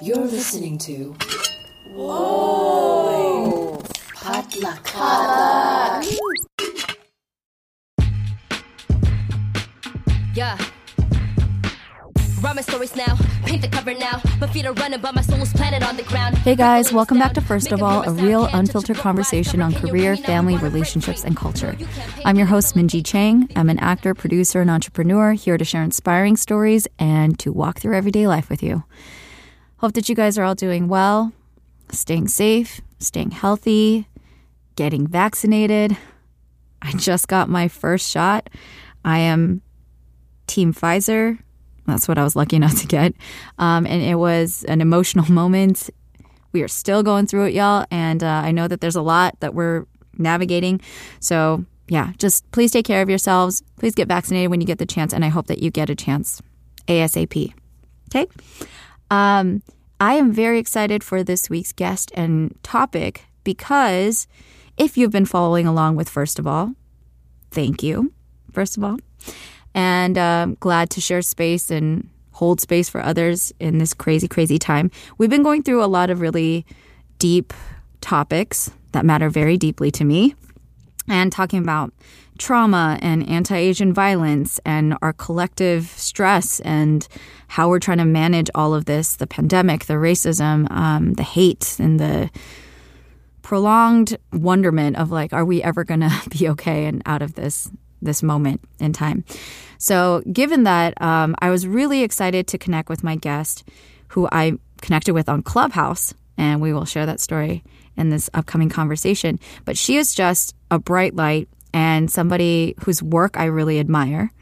You're listening to. Whoa! Potluck. Potluck. Yeah. Write my stories now, paint the cover now. My feet are running, but my soul is planted on the ground. Hey guys, welcome back to First of All, a real unfiltered conversation on career, family, relationships, and culture. I'm your host, Minji Chang. I'm an actor, producer, and entrepreneur here to share inspiring stories and to walk through everyday life with you. Hope that you guys are all doing well, staying safe, staying healthy, getting vaccinated. I just got my first shot. I am Team Pfizer. That's what I was lucky enough to get. Um, and it was an emotional moment. We are still going through it, y'all. And uh, I know that there's a lot that we're navigating. So, yeah, just please take care of yourselves. Please get vaccinated when you get the chance. And I hope that you get a chance ASAP. Okay? Um, I am very excited for this week's guest and topic because if you've been following along with First of All, thank you, first of all and uh, glad to share space and hold space for others in this crazy, crazy time. We've been going through a lot of really deep topics that matter very deeply to me and talking about trauma and anti Asian violence and our collective stress and how we're trying to manage all of this the pandemic, the racism, um, the hate, and the prolonged wonderment of like, are we ever going to be okay and out of this? This moment in time. So, given that, um, I was really excited to connect with my guest, who I connected with on Clubhouse, and we will share that story in this upcoming conversation. But she is just a bright light and somebody whose work I really admire.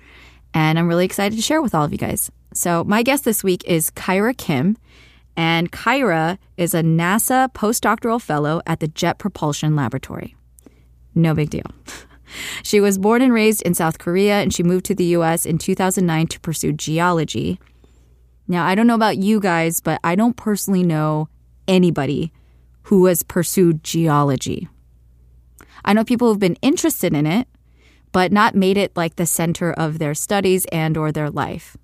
And I'm really excited to share with all of you guys. So, my guest this week is Kyra Kim. And Kyra is a NASA postdoctoral fellow at the Jet Propulsion Laboratory. No big deal. She was born and raised in South Korea and she moved to the US in 2009 to pursue geology. Now, I don't know about you guys, but I don't personally know anybody who has pursued geology. I know people who've been interested in it, but not made it like the center of their studies and or their life.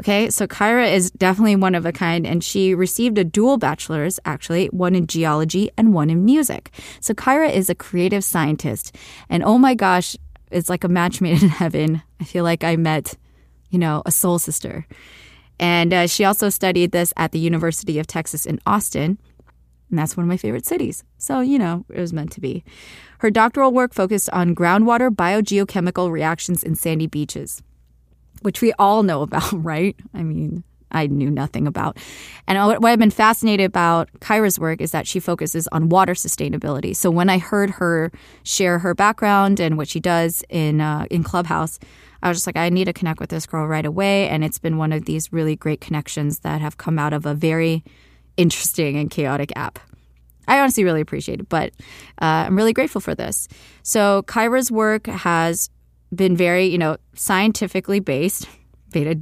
Okay, so Kyra is definitely one of a kind, and she received a dual bachelor's, actually, one in geology and one in music. So Kyra is a creative scientist, and oh my gosh, it's like a match made in heaven. I feel like I met, you know, a soul sister. And uh, she also studied this at the University of Texas in Austin. And that's one of my favorite cities. So, you know, it was meant to be. Her doctoral work focused on groundwater biogeochemical reactions in sandy beaches which we all know about, right? I mean, I knew nothing about. And what I've been fascinated about Kyra's work is that she focuses on water sustainability. So when I heard her share her background and what she does in uh, in Clubhouse, I was just like, I need to connect with this girl right away. And it's been one of these really great connections that have come out of a very interesting and chaotic app. I honestly really appreciate it, but uh, I'm really grateful for this. So Kyra's work has been very, you know, scientifically based. Veda,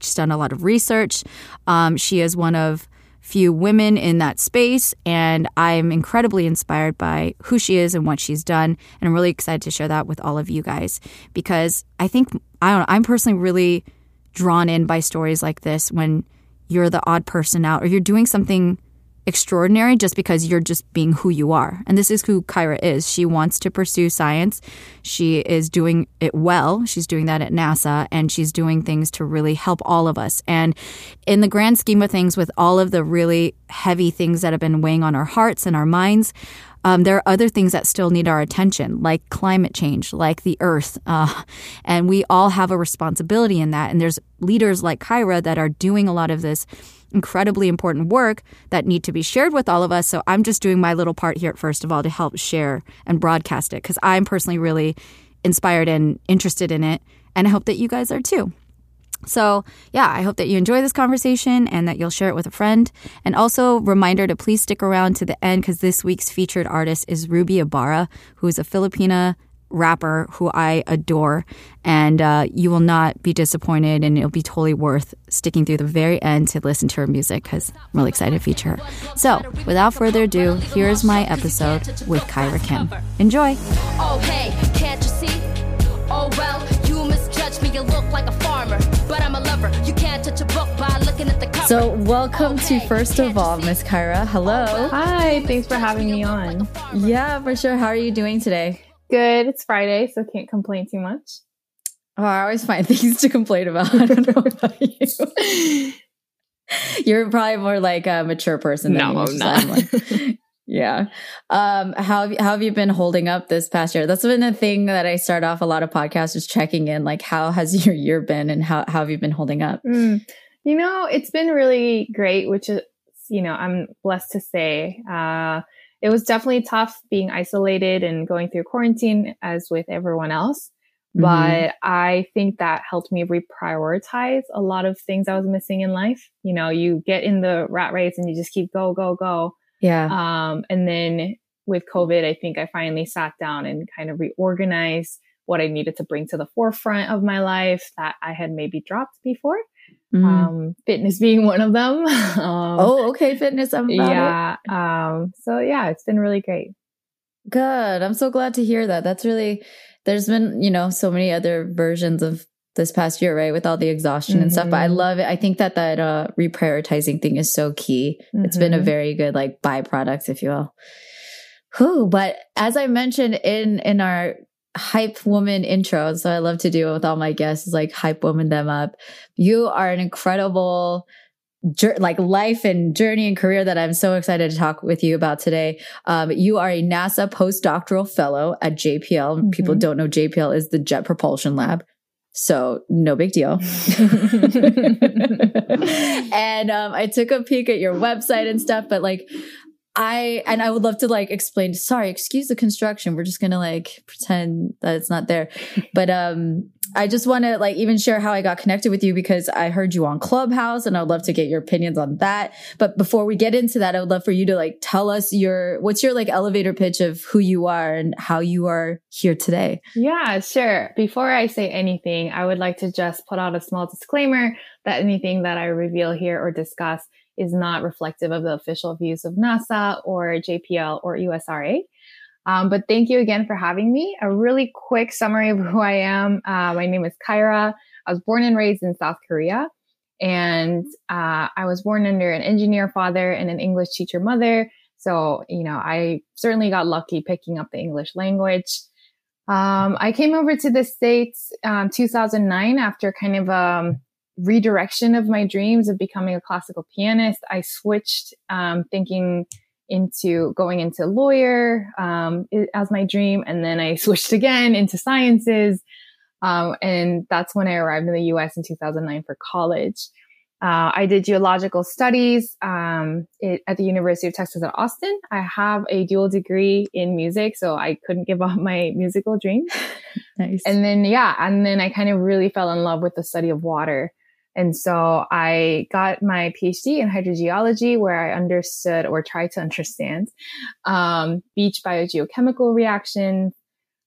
she's done a lot of research. Um, she is one of few women in that space, and I'm incredibly inspired by who she is and what she's done. And I'm really excited to share that with all of you guys because I think I don't know, I'm personally really drawn in by stories like this when you're the odd person out or you're doing something extraordinary just because you're just being who you are. And this is who Kyra is. She wants to pursue science. She is doing it well. She's doing that at NASA and she's doing things to really help all of us. And in the grand scheme of things, with all of the really heavy things that have been weighing on our hearts and our minds, um, there are other things that still need our attention, like climate change, like the earth. Uh, and we all have a responsibility in that. And there's leaders like Kyra that are doing a lot of this incredibly important work that need to be shared with all of us. So I'm just doing my little part here, first of all, to help share and broadcast it because I'm personally really inspired and interested in it. And I hope that you guys are too. So, yeah, I hope that you enjoy this conversation and that you'll share it with a friend. And also, reminder to please stick around to the end because this week's featured artist is Ruby Ibarra, who is a Filipina rapper who I adore. And uh, you will not be disappointed, and it'll be totally worth sticking through the very end to listen to her music because I'm really excited to feature her. So, without further ado, here's my episode with Kyra Kim. Enjoy. Oh, hey, can't you see? Oh, well, you misjudge me. You look like a farmer, but I'm a lover. You can't touch a book by looking at the cover. So, welcome to First of All, Miss Kyra. Hello. Hi, thanks for having me on. Yeah, for sure. How are you doing today? Good. It's Friday, so can't complain too much. Oh, I always find things to complain about. I don't know about you. You're probably more like a mature person. Than No, me, I'm not. like- yeah. Um, how have, you, how have you been holding up this past year? That's been the thing that I start off a lot of podcasts just checking in. Like, how has your year been, and how, how have you been holding up? Mm. You know, it's been really great, which is, you know, I'm blessed to say. Uh, it was definitely tough being isolated and going through quarantine as with everyone else. Mhm. But I think that helped me reprioritize a lot of things I was missing in life. You know, you get in the rat race and you just keep go, go, go. yeah. Um, and then with COVID, I think I finally sat down and kind of reorganized what I needed to bring to the forefront of my life that I had maybe dropped before. Mm. Um, fitness being one of them. um, oh, okay. Fitness. I'm yeah. Um, so yeah, it's been really great. Good. I'm so glad to hear that. That's really, there's been, you know, so many other versions of this past year, right? With all the exhaustion and stuff. But I Mhm. love it. I think that that uh, reprioritizing thing is so key. It's been a Mhm. very good like byproduct, if you will. Whew. But as I mentioned in, in our hype woman intro, so I love to do it with all my guests is like hype woman them up. You are an incredible like life and journey and career that I'm so excited to talk with you about today. Um, you are a NASA postdoctoral fellow at JPL. People Mhm. don't know JPL is the Jet Propulsion Lab. So no big deal. and um, I took a peek at your website and stuff, but like I and I would love to like explain. Sorry, excuse the construction. We're just gonna like pretend that it's not there. But um, I just want to like even share how I got connected with you because I heard you on Clubhouse, and I'd love to get your opinions on that. But before we get into that, I would love for you to like tell us your what's your like elevator pitch of who you are and how you are here today. Yeah, sure. Before I say anything, I would like to just put out a small disclaimer that anything that I reveal here or discuss is not reflective of the official views of NASA or JPL or USRA. Um, but thank you again for having me. A really quick summary of who I am. Uh, my name is Kyra. I was born and raised in South Korea. And uh, I was born under an engineer father and an English teacher mother. So, you know, I certainly got lucky picking up the English language. Um, I came over to the States um, 2009 after kind of um, redirection of my dreams of becoming a classical pianist. I switched um, thinking into going into lawyer um, as my dream, and then I switched again into sciences. Um, and that's when I arrived in the U.S. in 2009 for college. Uh, I did geological studies um, it, at the University of Texas at Austin. I have a dual degree in music, so I couldn't give up my musical dreams. Nice. And then, yeah, and then I kind of really fell in love with the study of water. And so I got my PhD in hydrogeology, where I understood or tried to understand um, beach biogeochemical reactions.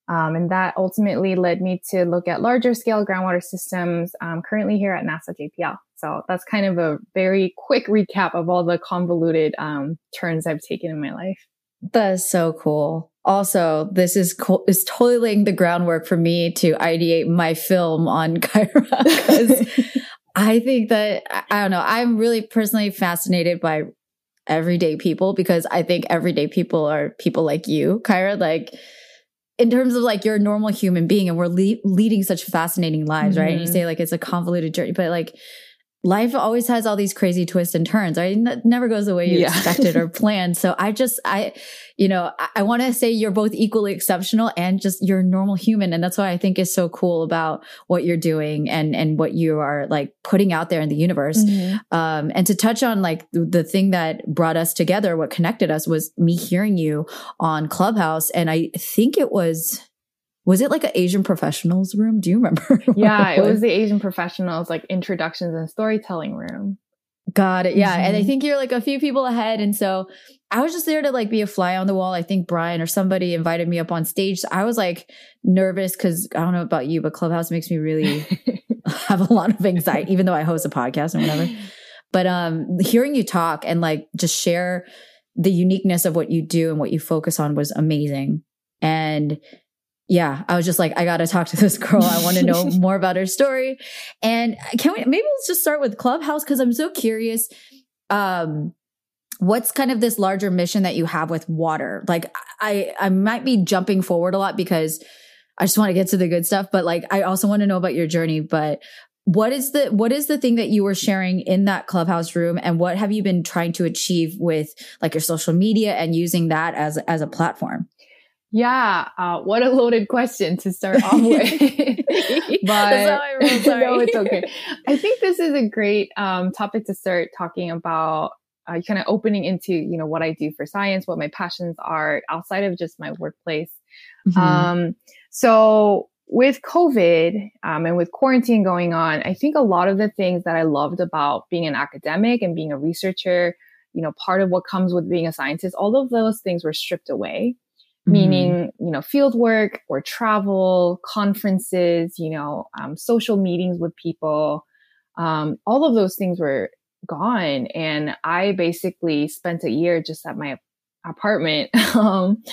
Um, and that ultimately led me to look at larger scale groundwater systems um, currently here at NASA JPL. So that's kind of a very quick recap of all the convoluted um, turns I've taken in my life. That is so cool. Also, this is cool. Is totally laying the groundwork for me to ideate my film on Kyra I think that I- don't know. I'm really personally fascinated by everyday people because I think everyday people are people like you, Kyra. Like in terms of like you're a normal human being, and we're le- leading such fascinating lives, right? And you Mhm. say like it's a convoluted journey, but like life always has all these crazy twists and turns, right? It never goes the way you Yeah. expected or planned. So I just, I, you know, I, I want to say you're both equally exceptional and just you're a normal human. And that's what I think is so cool about what you're doing and, and what you are like putting out there in the universe. Um, and to touch on like the, the thing that brought us together, what connected us was me hearing you on Clubhouse. And I think it was, was it like an Asian professionals room? Do you remember? Yeah, it was the Asian professionals like introductions and storytelling room. Got it. Yeah. And I Mhm. think you're like a few people ahead. And so I was just there to like be a fly on the wall. I think Brian or somebody invited me up on stage. So I was like nervous because I don't know about you, but Clubhouse makes me really have a lot of anxiety, even though I host a podcast and whatever. But um hearing you talk and like just share the uniqueness of what you do and what you focus on was amazing. And yeah, I was just like, I got to talk to this girl. I want to know more about her story. And can we, maybe let's just start with Clubhouse because I'm so curious. Um, what's kind of this larger mission that you have with water? Like, I, I might be jumping forward a lot because I just want to get to the good stuff, but like, I also want to know about your journey. But what is the what is the thing that you were sharing in that clubhouse room and what have you been trying to achieve with like your social media and using that as as a platform yeah, uh, what a loaded question to start off with. but no, it's okay. I think this is a great um, topic to start talking about. Uh, kind of opening into you know what I do for science, what my passions are outside of just my workplace. Mm-hmm. Um, so with COVID um, and with quarantine going on, I think a lot of the things that I loved about being an academic and being a researcher, you know, part of what comes with being a scientist, all of those things were stripped away mm-hmm. meaning, you know, field work or travel, conferences, you know, um, social meetings with people. Um, all of those things were gone. And I basically spent a year just at my apartment, um,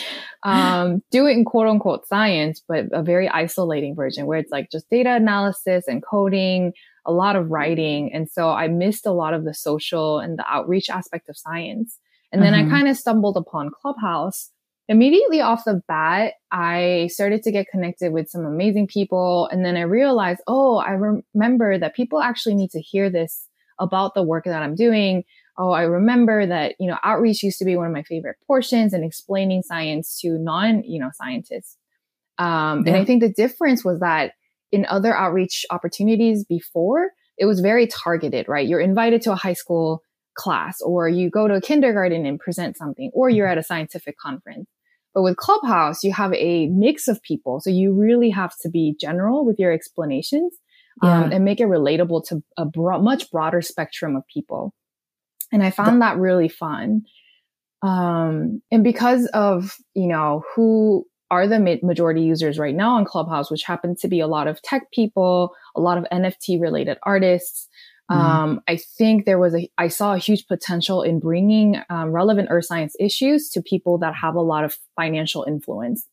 um, doing quote unquote science, but a very isolating version where it's like just data analysis and coding, a lot of writing. And so I missed a lot of the social and the outreach aspect of science. And then mm-hmm. I kind of stumbled upon Clubhouse immediately off the bat, I started to get connected with some amazing people. And then I realized, oh, I remember that people actually need to hear this about the work that I'm doing. Oh, I remember that, you know, outreach used to be one of my favorite portions and explaining science to non, you know, scientists. Um, yeah. and I think the difference was that in other outreach opportunities before, it was very targeted, right? You're invited to a high school class or you go to a kindergarten and present something or you're at a scientific conference. But with Clubhouse, you have a mix of people. So you really have to be general with your explanations um, and make it relatable to a much broader spectrum of people. And I found that really fun. Um, and because of, you know, who are the majority users right now on Clubhouse, which happen to be a lot of tech people, a lot of NFT related artists, Mm-hmm. Um, I think there was a, I saw a huge potential in bringing um, relevant earth science issues to people that have a lot of financial influence.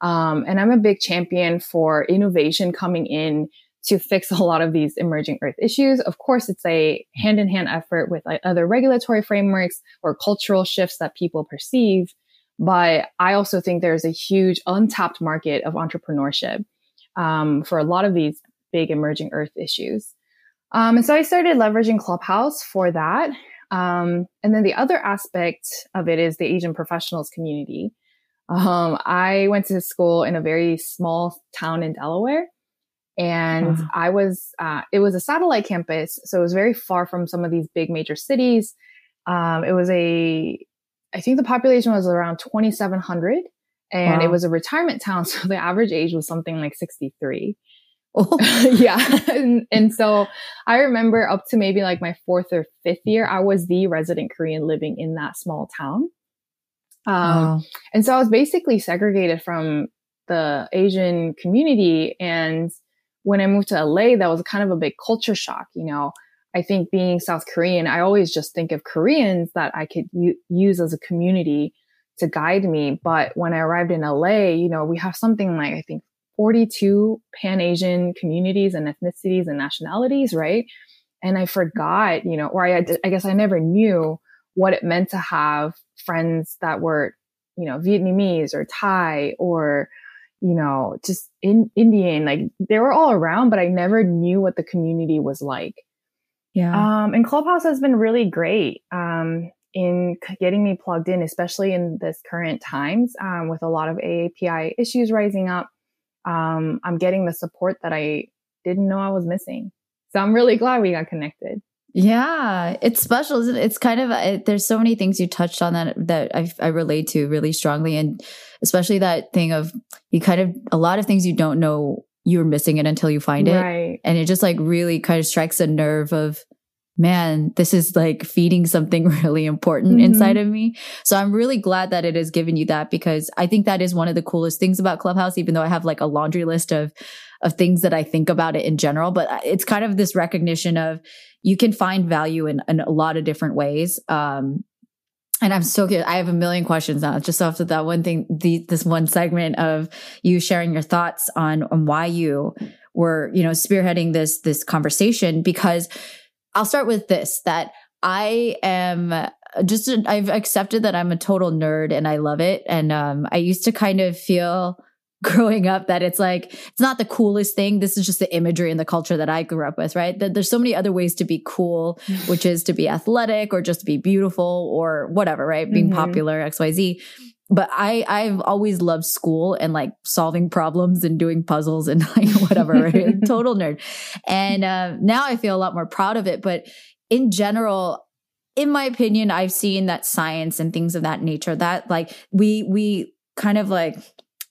Um, and I'm a big champion for innovation coming in to fix a lot of these emerging earth issues. Of course, it's a hand in hand effort with other regulatory frameworks or cultural shifts that people perceive. But I also think there's a huge untapped market of entrepreneurship um, for a lot of these big emerging earth issues. Um, and so I started leveraging Clubhouse for that. Um, and then the other aspect of it is the Asian professionals community. Um, I went to school in a very small town in Delaware. And. I was, uh, it was a satellite campus. So it was very far from some of these big major cities. Um, it was a, I think the population was around 2,700 and wow. it was a retirement town. So the average age was something like 63. yeah. and, and, so I remember up to maybe like my fourth or fifth year, I was the resident Korean living in that small town. Um, and so I was basically segregated from the Asian community. And when I moved to LA, that was kind of a big culture shock. You know, I think being South Korean, I always just think of Koreans that I could u- use as a community to guide me. But when I arrived in LA, you know, we have something like, I think 42 Pan Asian communities and ethnicities and nationalities, right? And I forgot, you know, or I, I guess I never knew what it meant to have friends that were, you know, Vietnamese or Thai or, you know, just in Indian. Like they were all around, but I never knew what the community was like. Yeah. Um, and Clubhouse has been really great. Um, in getting me plugged in, especially in this current times, um, with a lot of AAPI issues rising up um, I'm getting the support that I didn't know I was missing. So I'm really glad we got connected. Yeah, it's special, isn't it? It's kind of it, there's so many things you touched on that that I, I relate to really strongly, and especially that thing of you kind of a lot of things you don't know you're missing it until you find it, right. and it just like really kind of strikes a nerve of man, this is like feeding something really important mm-hmm. inside of me. So I'm really glad that it has given you that because I think that is one of the coolest things about Clubhouse, even though I have like a laundry list of, of things that I think about it in general, but it's kind of this recognition of you can find value in, in a lot of different ways. Um, and I'm so good. I have a million questions now, just after that one thing, the, this one segment of you sharing your thoughts on, on why you were, you know, spearheading this, this conversation, because I'll start with this, that I am just, I've accepted that I'm a total nerd and I love it. And, um, I used to kind of feel, growing up that it's like it's not the coolest thing this is just the imagery and the culture that i grew up with right that there's so many other ways to be cool which is to be athletic or just to be beautiful or whatever right being mm-hmm. popular xyz but i i've always loved school and like solving problems and doing puzzles and like whatever total nerd and uh, now i feel a lot more proud of it but in general in my opinion i've seen that science and things of that nature that like we we kind of like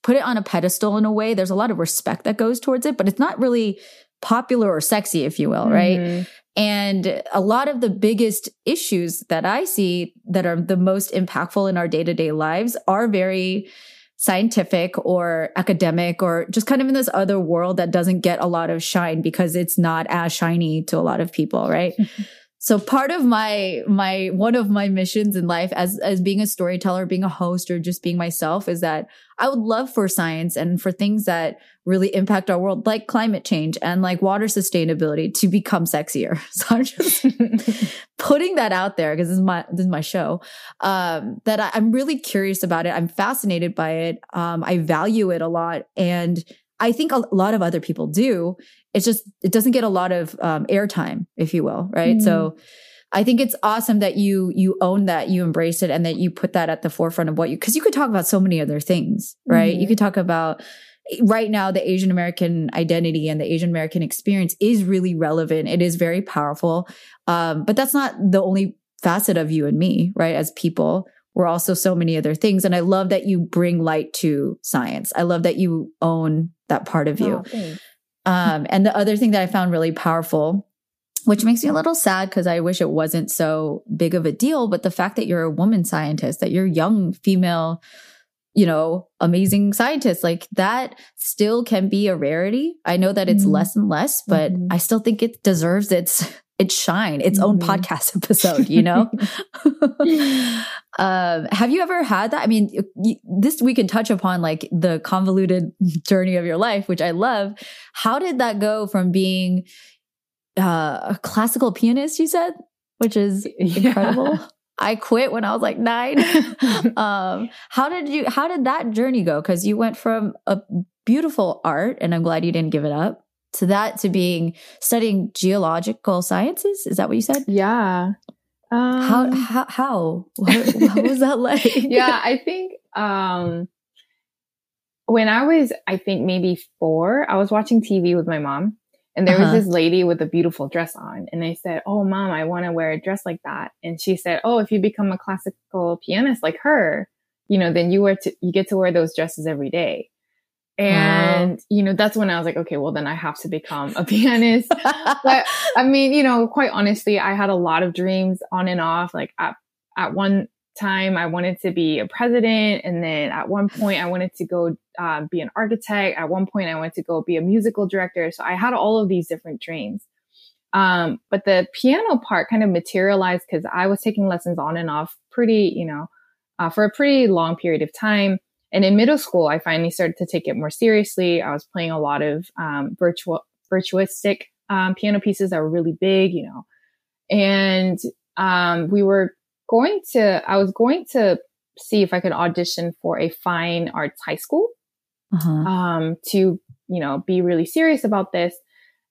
put it on a pedestal in a way. There's a lot of respect that goes towards it, but it's not really popular or sexy, if you will, right? Mm-hmm. And a lot of the biggest issues that I see that are the most impactful in our day to day lives are very scientific or academic or just kind of in this other world that doesn't get a lot of shine because it's not as shiny to a lot of people, right? So part of my my one of my missions in life as as being a storyteller, being a host or just being myself is that I would love for science and for things that really impact our world like climate change and like water sustainability to become sexier. So I'm just putting that out there because this is my this is my show. Um, that I, am really curious about it. I'm fascinated by it. Um, I value it a lot and I think a lot of other people do. It's just, it doesn't get a lot of um, airtime, if you will, right? Mm. So I think it's awesome that you, you own that, you embrace it, and that you put that at the forefront of what you, because you could talk about so many other things, right? Mm-hmm. You could talk about, right now the asian american identity and the asian american experience is really relevant it is very powerful um, but that's not the only facet of you and me right as people we're also so many other things and i love that you bring light to science i love that you own that part of you. Oh, um, and the other thing that I found really powerful, which makes me a little sad because I wish it wasn't so big of a deal, but the fact that you're a woman scientist, that you're young female, you know, amazing scientist, like that still can be a rarity. I know that it's mm-hmm. less and less, but mm-hmm. I still think it deserves its its shine, its mm-hmm. own podcast episode, you know? um, have you ever had that? I mean, this we can touch upon like the convoluted journey of your life, which I love. How did that go from being uh, a classical pianist, you said, which is yeah. incredible? I quit when I was like nine. um, how did you, how did that journey go? Cause you went from a beautiful art and I'm glad you didn't give it up to that to being studying geological sciences. Is that what you said? Yeah. Um, how how how what, what was that like? yeah, I think um, when I was, I think maybe four, I was watching TV with my mom, and there uh-huh. was this lady with a beautiful dress on, and I said, "Oh, mom, I want to wear a dress like that." And she said, "Oh, if you become a classical pianist like her, you know, then you wear to you get to wear those dresses every day." And, wow. you know, that's when I was like, okay, well, then I have to become a pianist. but I mean, you know, quite honestly, I had a lot of dreams on and off. Like at, at one time, I wanted to be a president. And then at one point, I wanted to go uh, be an architect. At one point, I wanted to go be a musical director. So I had all of these different dreams. Um, but the piano part kind of materialized because I was taking lessons on and off pretty, you know, uh, for a pretty long period of time. And in middle school, I finally started to take it more seriously. I was playing a lot of um, virtual, virtuistic um, piano pieces that were really big, you know. And um, we were going to, I was going to see if I could audition for a fine arts high school uh-huh. um, to, you know, be really serious about this.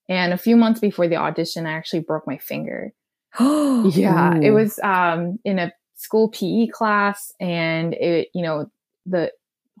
And a few months before the audition, I actually broke my finger. yeah, Ooh. it was um, in a school PE class, and it, you know, the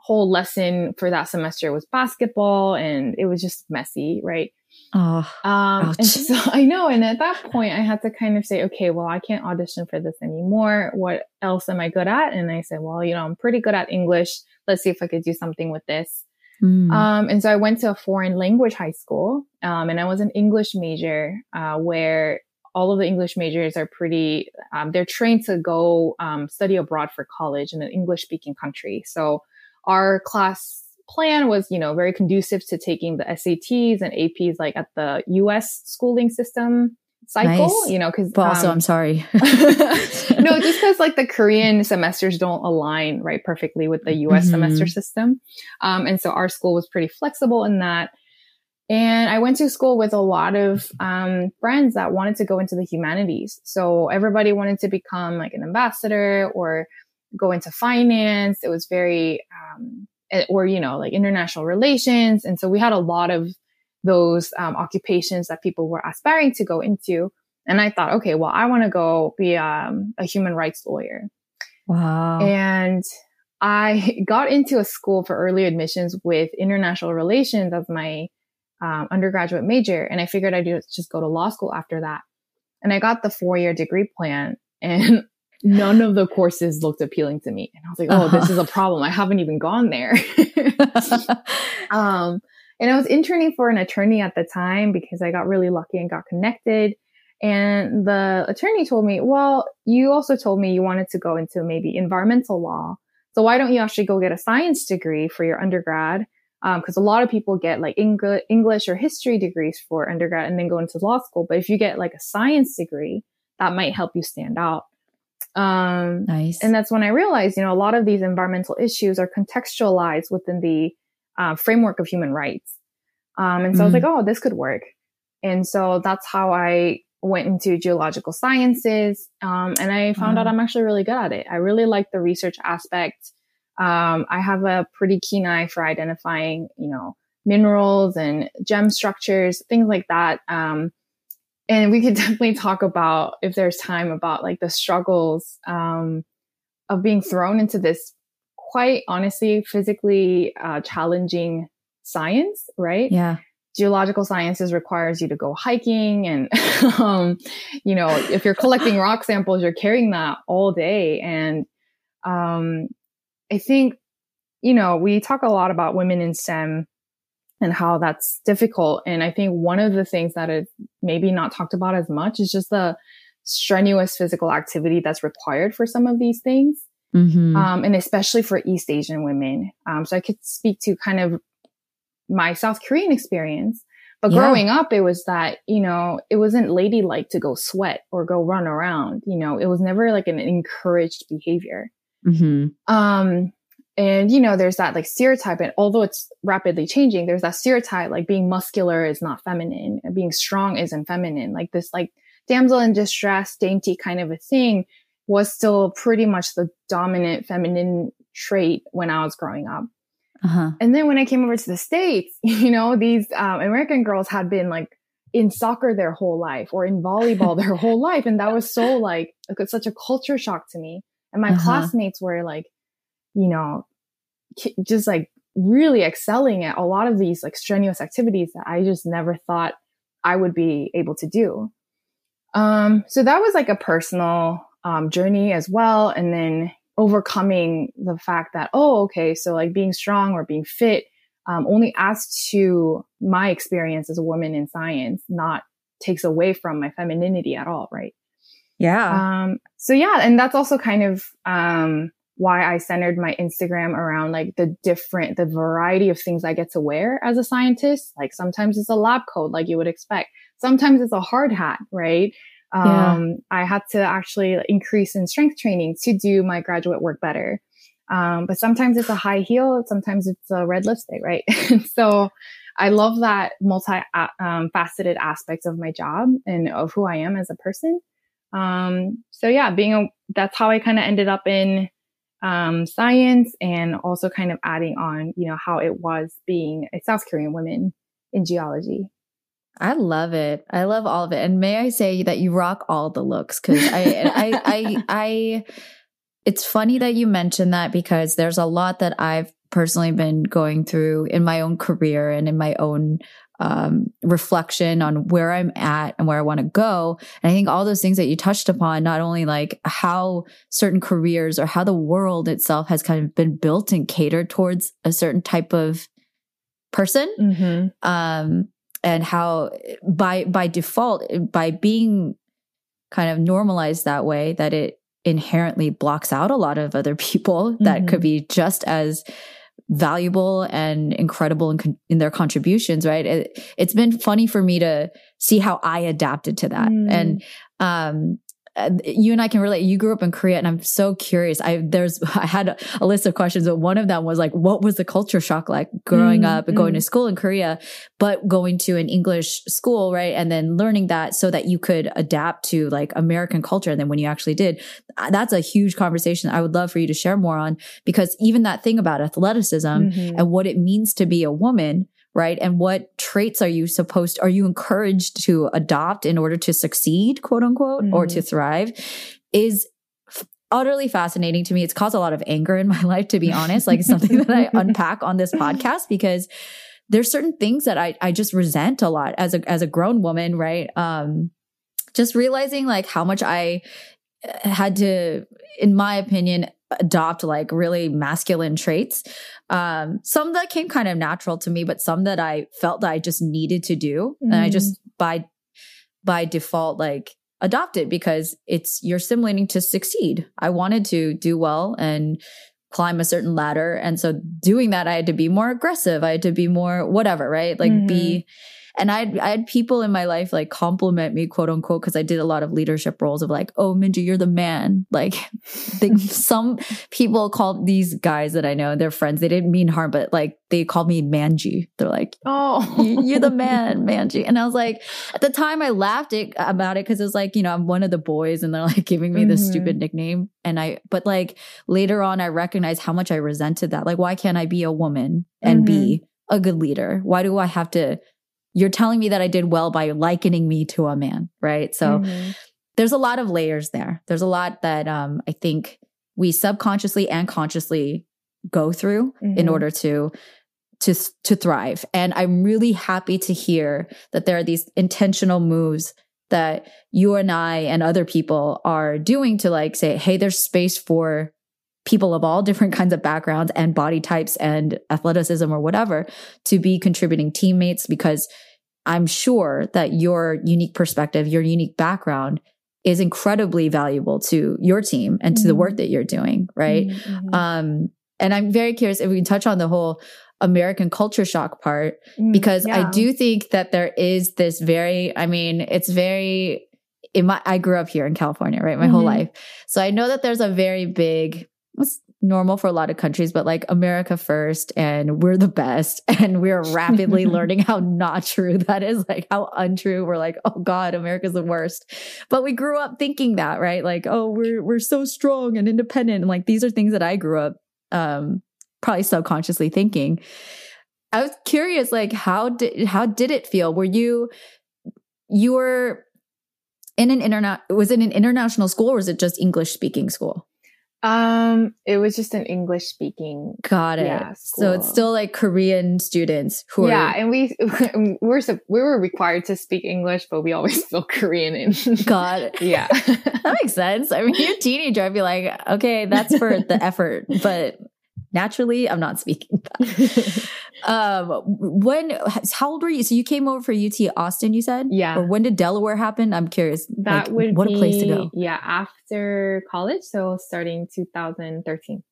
whole lesson for that semester was basketball and it was just messy, right? Oh, um, and so I know. And at that point, I had to kind of say, okay, well, I can't audition for this anymore. What else am I good at? And I said, well, you know, I'm pretty good at English. Let's see if I could do something with this. Mm. Um, and so I went to a foreign language high school, um, and I was an English major, uh, where all of the English majors are pretty, um, they're trained to go um, study abroad for college in an English speaking country. So our class plan was, you know, very conducive to taking the SATs and APs like at the US schooling system cycle, Nice. you know, because But also, I'm sorry. no, just because like the Korean semesters don't align right perfectly with the US Mhm. semester system. Um, and so our school was pretty flexible in that. And I went to school with a lot of um, friends that wanted to go into the humanities. So everybody wanted to become like an ambassador or go into finance. It was very, um, eh, or, you know, like international relations. And so we had a lot of those um, occupations that people were aspiring to go into. And I thought, okay, well, I want to go be um, a human rights lawyer. wow. And I got into a school for early admissions with international relations as my um, undergraduate major. And I figured I'd just go to law school after that. And I got the four year degree plan and none of the courses looked appealing to me. And I was like, oh, this Uh-huh. is a problem. I haven't even gone there. um, and I was interning for an attorney at the time because I got really lucky and got connected. And the attorney told me, well, you also told me you wanted to go into maybe environmental law. So why don't you actually go get a science degree for your undergrad? Because a lot of people get like Eng- English or history degrees for undergrad and then go into law school. But if you get like a science degree, that might help you stand out. Um, nice. and that's when I realized, you know, a lot of these environmental issues are contextualized within the uh, framework of human rights. Um, and so I was Mhm. like, oh, this could work. And so that's how I went into geological sciences. Um, and I found out I'm actually really good at it. I really like the research aspect. Um, I have a pretty keen eye for identifying, you know, minerals and gem structures, things like that. Um, and we could definitely talk about if there's time about like the struggles um, of being thrown into this quite honestly physically uh, challenging science right yeah. geological sciences requires you to go hiking and um, you know if you're collecting rock samples you're carrying that all day and um, i think you know we talk a lot about women in stem and how that's difficult and i think one of the things that is maybe not talked about as much is just the strenuous physical activity that's required for some of these things Mhm. um, and especially for East Asian women. Um, so I could speak to kind of my South Korean experience. But Yeah. growing up, it was that, you know, it wasn't ladylike to go sweat or go run around. You know, it was never like an encouraged behavior. Mhm. Um, and you know, there's that like stereotype, and although it's rapidly changing, there's that stereotype like being muscular is not feminine, and being strong isn't feminine. Like this, like damsel in distress, dainty kind of a thing was still pretty much the dominant feminine trait when I was growing up. Uh-huh. And then when I came over to the States, you know, these um, American girls had been like in soccer their whole life or in volleyball their whole life. And that was so like, like, such a culture shock to me. And my Uh-huh. classmates were like, you know, just like really excelling at a lot of these like strenuous activities that I just never thought I would be able to do. Um, so that was like a personal um, journey as well. And then overcoming the fact that, oh, okay, so like being strong or being fit um, only adds to my experience as a woman in science, not takes away from my femininity at all, right? Yeah. Um, so yeah, and that's also kind of um, why I centered my Instagram around like the different, the variety of things I get to wear as a scientist. Like sometimes it's a lab coat, like you would expect. Sometimes it's a hard hat, right? Yeah. Um, I had to actually increase in strength training to do my graduate work better. Um, but sometimes it's a high heel, sometimes it's a red lipstick, right? so I love that multi um, faceted aspect of my job and of who I am as a person. Um, so yeah, being a, that's how I kind of ended up in, um, science and also kind of adding on, you know, how it was being a South Korean woman in geology. I love it. I love all of it. And may I say that you rock all the looks because I, I, I, I, it's funny that you mentioned that because there's a lot that I've personally been going through in my own career and in my own um, reflection on where I'm at and where I want to go. And I think all those things that you touched upon, not only like how certain careers or how the world itself has kind of been built and catered towards a certain type of person, Mm-hmm. um, and how by by default, by being kind of normalized that way, that it inherently blocks out a lot of other people that Mhm. could be just as valuable and incredible in, con- in their contributions, right? It, has been funny for me to see how I adapted to that. Mm. And, um, you and I can relate. You grew up in Korea, and I'm so curious. I there's I had a, a, list of questions, but one of them was like, what was the culture shock like growing mm, up and going mm. to school in Korea, but going to an English school, right, and then learning that so that you could adapt to like American culture. And then when you actually did, uh, that's a huge conversation. I would love for you to share more on because even that thing about athleticism mm-hmm. and what it means to be a woman right? And what traits are you supposed, are you encouraged to adopt in order to succeed, quote unquote, mm-hmm. or to mm-hmm. thrive is utterly fascinating to me. It's caused a lot of anger in my life, to be honest. Like something that I unpack on this podcast because there's certain things that I, I just resent a lot as a, as a grown woman, right? Um, just realizing like how much I had to, in my opinion, adopt like really masculine traits. Um, some that came kind of natural to me, but some that I felt that I just needed to do. Mm. And I just mm. by by default like adopted because it's you're simulating to succeed. I wanted to do well and climb a certain ladder. And so doing that, I had to be more aggressive. I had to be more whatever, right? Like mm-hmm. be and I had, I had people in my life like compliment me, quote unquote, because I did a lot of leadership roles of like, oh, Minji, you're the man. Like, they, some people called these guys that I know, they're friends. They didn't mean harm, but like they called me Manji. They're like, oh, you're the man, Manji. And I was like, at the time I laughed it, about it because it was like, you know, I'm one of the boys and they're like giving me mm-hmm. this stupid nickname. And I, but like later on, I recognized how much I resented that. Like, why can't I be a woman and mm-hmm. be a good leader? Why do I have to you're telling me that I did well by likening me to a man, right? So mm-hmm. there's a lot of layers there. There's a lot that um, I think we subconsciously and consciously go through mm-hmm. in order to to to thrive. And I'm really happy to hear that there are these intentional moves that you and I and other people are doing to like say, hey, there's space for people of all different kinds of backgrounds and body types and athleticism or whatever to be contributing teammates because I'm sure that your unique perspective, your unique background is incredibly valuable to your team and to mm-hmm. the work that you're doing. Right. Mm-hmm. Um, and I'm very curious if we can touch on the whole American culture shock part, mm, because yeah. I do think that there is this very, I mean, it's very, in my, I grew up here in California, right? My mm-hmm. whole life. So I know that there's a very big it's normal for a lot of countries, but like America first and we're the best. And we're rapidly learning how not true that is, like how untrue. We're like, oh God, America's the worst. But we grew up thinking that, right? Like, oh, we're we're so strong and independent. And like these are things that I grew up um probably subconsciously thinking. I was curious, like, how did how did it feel? Were you you were in an internet was it an international school or was it just English speaking school? Um, it was just an English speaking. Got it. Yeah, so it's still like Korean students who yeah, are. and we we're we were required to speak English, but we always spoke Korean. In Got it. yeah, that makes sense. I mean, you're a teenager. I'd be like, okay, that's for the effort, but naturally, I'm not speaking that. Um, when, how old were you? So you came over for UT Austin, you said? Yeah. Or when did Delaware happen? I'm curious. That like, would what be, a place to go. Yeah, after college. So starting 2013.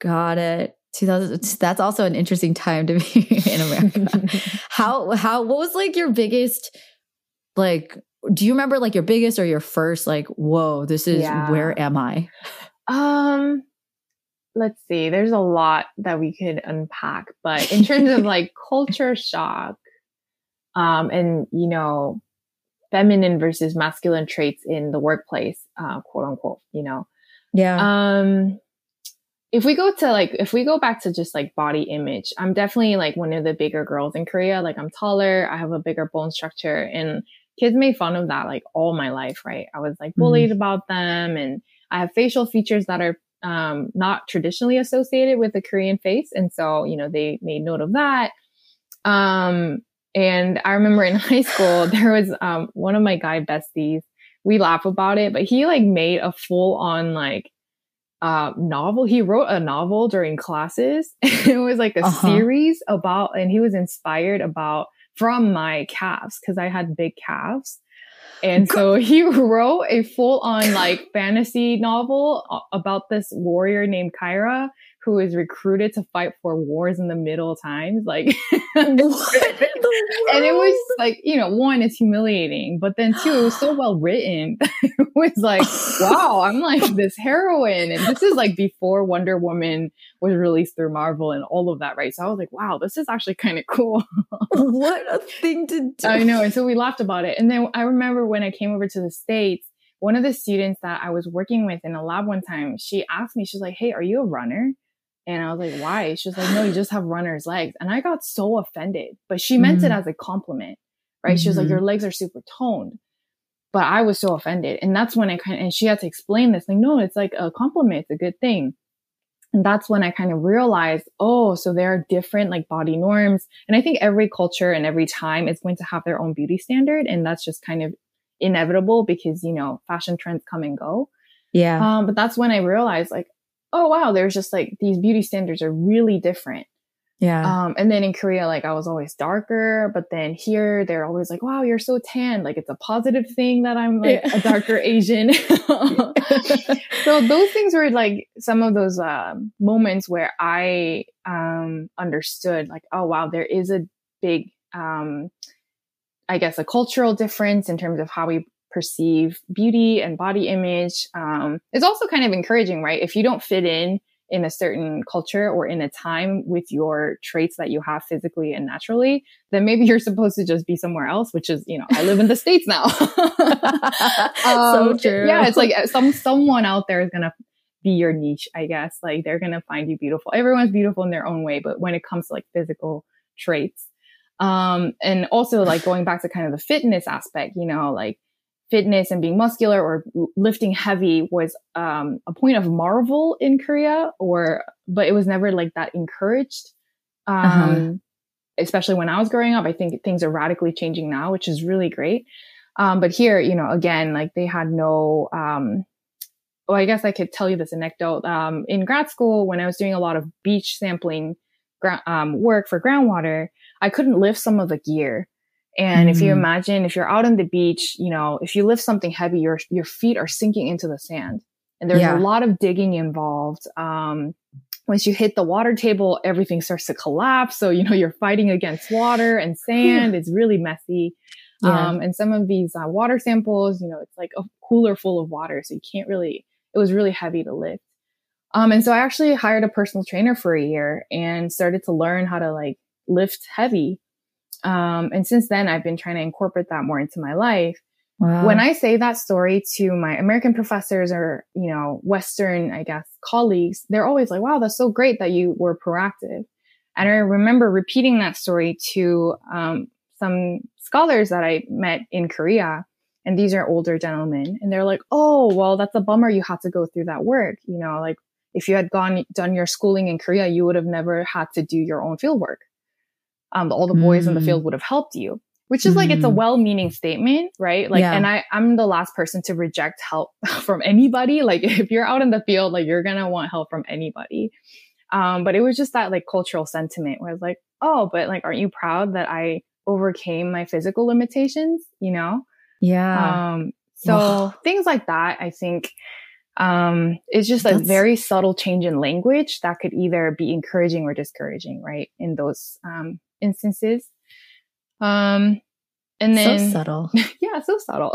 Got it. 2000 that's also an interesting time to be in america how how what was like your biggest like do you remember like your biggest or your first like whoa this is yeah. where am i um let's see, there's a lot that we could unpack, but in terms of like culture shock, um, and you know, feminine versus masculine traits in the workplace, uh, quote unquote, you know. Yeah. Um, if we go to like, if we go back to just like body image, I'm definitely like one of the bigger girls in Korea. Like I'm taller, I have a bigger bone structure and kids made fun of that like all my life, right? I was like bullied mm. about them and I have facial features that are um, not traditionally associated with the Korean face. And so, you know, they made note of that. Um, and I remember in high school, there was um, one of my guy besties. We laugh about it, but he like made a full on like uh, novel. He wrote a novel during classes. it was like a uh-huh. series about, and he was inspired about from my calves because I had big calves. And so he wrote a full on like fantasy novel about this warrior named Kyra who is recruited to fight for wars in the Middle Times. Like, and it was oh. like, you know, one, it's humiliating, but then two, it was so well written. it was like, wow, I'm like this heroine. And this is like before Wonder Woman was released through Marvel and all of that, right? So I was like, wow, this is actually kind of cool. what a thing to do. I know. And so we laughed about it. And then I remember when I came over to the States, one of the students that I was working with in a lab one time, she asked me, she's like, Hey, are you a runner? And I was like, why? She was like, no, you just have runner's legs. And I got so offended, but she meant mm-hmm. it as a compliment, right? Mm-hmm. She was like, mm-hmm. your legs are super toned. But I was so offended. And that's when I kind of, and she had to explain this, like, no, it's like a compliment. It's a good thing. And that's when I kind of realized, oh, so there are different like body norms. And I think every culture and every time is going to have their own beauty standard. And that's just kind of inevitable because, you know, fashion trends come and go. Yeah. Um, but that's when I realized like, oh wow, there's just like these beauty standards are really different. Yeah. Um, and then in Korea, like I was always darker, but then here they're always like, wow, you're so tan. Like it's a positive thing that I'm like yeah. a darker Asian. so those things were like some of those uh, moments where I um, understood like, oh wow, there is a big, um, I guess, a cultural difference in terms of how we perceive beauty and body image. Um, it's also kind of encouraging, right? If you don't fit in in a certain culture or in a time with your traits that you have physically and naturally, then maybe you're supposed to just be somewhere else, which is, you know, I live in the States now. um, so true. Yeah. It's like uh, some, someone out there is going to be your niche, I guess. Like they're going to find you beautiful. Everyone's beautiful in their own way. But when it comes to like physical traits, um, and also like going back to kind of the fitness aspect, you know, like fitness and being muscular or lifting heavy was um, a point of marvel in Korea, or but it was never like that encouraged. Um, uh-huh. Especially when I was growing up, I think things are radically changing now, which is really great. Um, but here, you know, again, like they had no. Um, well, I guess I could tell you this anecdote. Um, in grad school, when I was doing a lot of beach sampling gra- um, work for groundwater, I couldn't lift some of the gear and mm. if you mm. imagine, if you're out on the beach, you know, if you lift something heavy, your, your feet are sinking into the sand and there's yeah. a lot of digging involved. Um, once you hit the water table, everything starts to collapse. So, you know, you're fighting against water and sand. it's really messy. Yeah. Um, and some of these uh, water samples, you know, it's like a cooler full of water. So you can't really, it was really heavy to lift. Um, and so I actually hired a personal trainer for a year and started to learn how to like lift heavy. Um, and since then, I've been trying to incorporate that more into my life. Wow. When I say that story to my American professors or, you know, Western, I guess, colleagues, they're always like, wow, that's so great that you were proactive. And I remember repeating that story to um, some scholars that I met in Korea. And these are older gentlemen. And they're like, oh, well, that's a bummer you had to go through that work. You know, like if you had gone, done your schooling in Korea, you would have never had to do your own field work um, all the boys mm. in the field mm. would have helped you which is mm. like it's a mm. well-meaning statement right like yeah. and i i'm the last person to reject help from anybody like if you're out in the field like you're gonna want help from anybody um but it was just that like cultural sentiment where i was like oh but like aren't you proud that i overcame my physical limitations you know yeah um so things like that i think um, it's just a very subtle change in language that could either be encouraging or discouraging, right? In those um, instances. Um, and then so subtle. yeah, so subtle.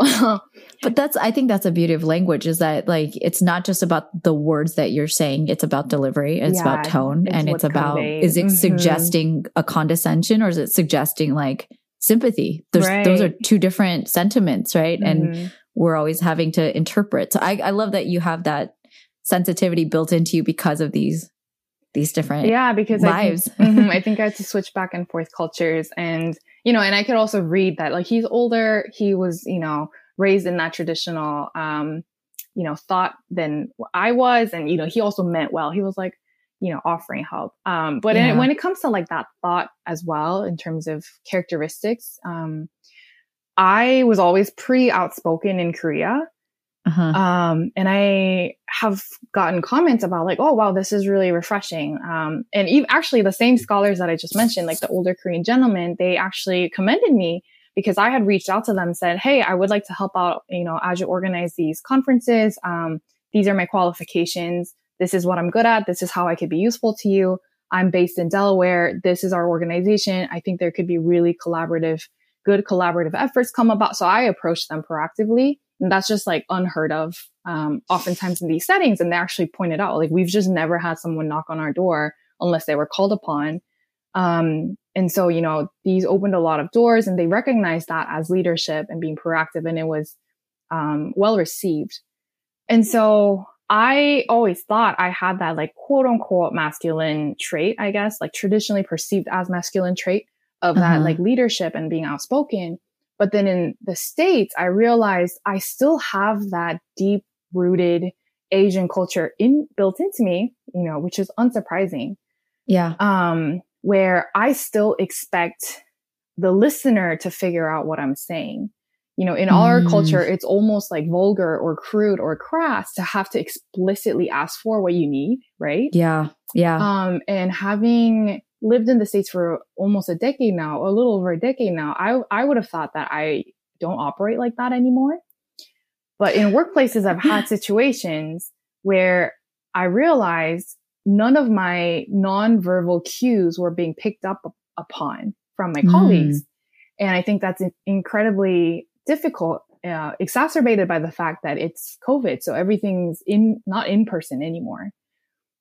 but that's I think that's a beauty of language is that like it's not just about the words that you're saying, it's about delivery, it's yeah, about tone, it's and it's about conveyed. is it mm-hmm. suggesting a condescension or is it suggesting like sympathy? Right. those are two different sentiments, right? Mm-hmm. And we're always having to interpret. So I, I love that you have that sensitivity built into you because of these these different yeah because lives. I think, mm-hmm, I think I had to switch back and forth cultures and you know and I could also read that like he's older he was you know raised in that traditional um you know thought than I was and you know he also meant well he was like you know offering help um but yeah. when it comes to like that thought as well in terms of characteristics um I was always pretty outspoken in Korea uh-huh. Um, and I have gotten comments about like, oh, wow, this is really refreshing. Um, and even actually the same scholars that I just mentioned, like the older Korean gentleman, they actually commended me because I had reached out to them and said, Hey, I would like to help out, you know, as you organize these conferences. Um, these are my qualifications. this is what I'm good at. This is how I could be useful to you. I'm based in Delaware. This is our organization. I think there could be really collaborative, good collaborative efforts come about. So I approached them proactively. And that's just like unheard of, um, oftentimes in these settings. And they actually pointed out, like, we've just never had someone knock on our door unless they were called upon. Um, and so, you know, these opened a lot of doors and they recognized that as leadership and being proactive. And it was, um, well received. And so I always thought I had that like quote unquote masculine trait, I guess, like traditionally perceived as masculine trait of uh-huh. that like leadership and being outspoken. But then in the States, I realized I still have that deep rooted Asian culture in built into me, you know, which is unsurprising. Yeah. Um, where I still expect the listener to figure out what I'm saying. You know, in mm. our culture, it's almost like vulgar or crude or crass to have to explicitly ask for what you need, right? Yeah. Yeah. Um, and having lived in the States for almost a decade now, a little over a decade now, I, I would have thought that I don't operate like that anymore. But in workplaces, I've had situations where I realized none of my non-verbal cues were being picked up upon from my mm. colleagues. And I think that's incredibly difficult, uh, exacerbated by the fact that it's COVID. So everything's in, not in person anymore.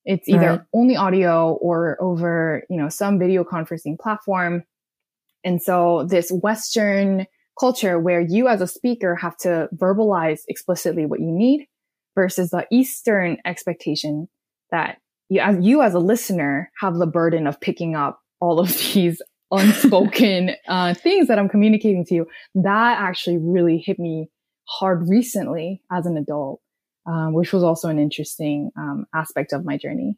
It's either right. only audio or over, you know, some video conferencing platform. And so this Western culture where you as a speaker have to verbalize explicitly what you need versus the Eastern expectation that you as, you as a listener have the burden of picking up all of these unspoken uh, things that I'm communicating to you. That actually really hit me hard recently as an adult, um, which was also an interesting um, aspect of my journey.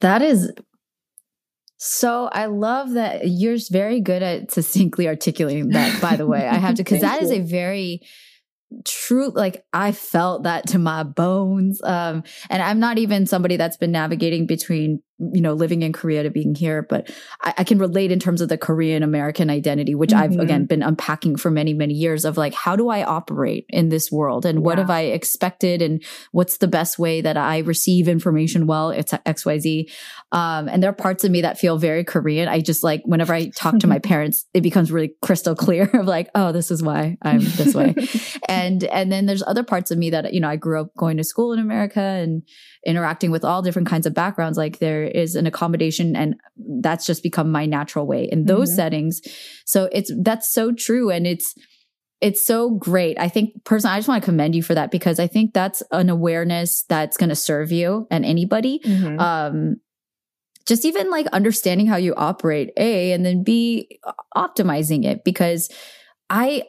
That is so I love that you're very good at succinctly articulating that, by the way. I have to, because that you. is a very true like i felt that to my bones um and i'm not even somebody that's been navigating between you know, living in Korea to being here, but I, I can relate in terms of the Korean American identity, which mm-hmm. I've again been unpacking for many, many years of like, how do I operate in this world and yeah. what have I expected and what's the best way that I receive information well? It's XYZ. Um, and there are parts of me that feel very Korean. I just like, whenever I talk to my parents, it becomes really crystal clear of like, oh, this is why I'm this way. and, and then there's other parts of me that, you know, I grew up going to school in America and, interacting with all different kinds of backgrounds like there is an accommodation and that's just become my natural way in those mm-hmm. settings so it's that's so true and it's it's so great. I think personally, I just want to commend you for that because I think that's an awareness that's going to serve you and anybody. Mm-hmm. Um, just even like understanding how you operate, A, and then B, optimizing it because I,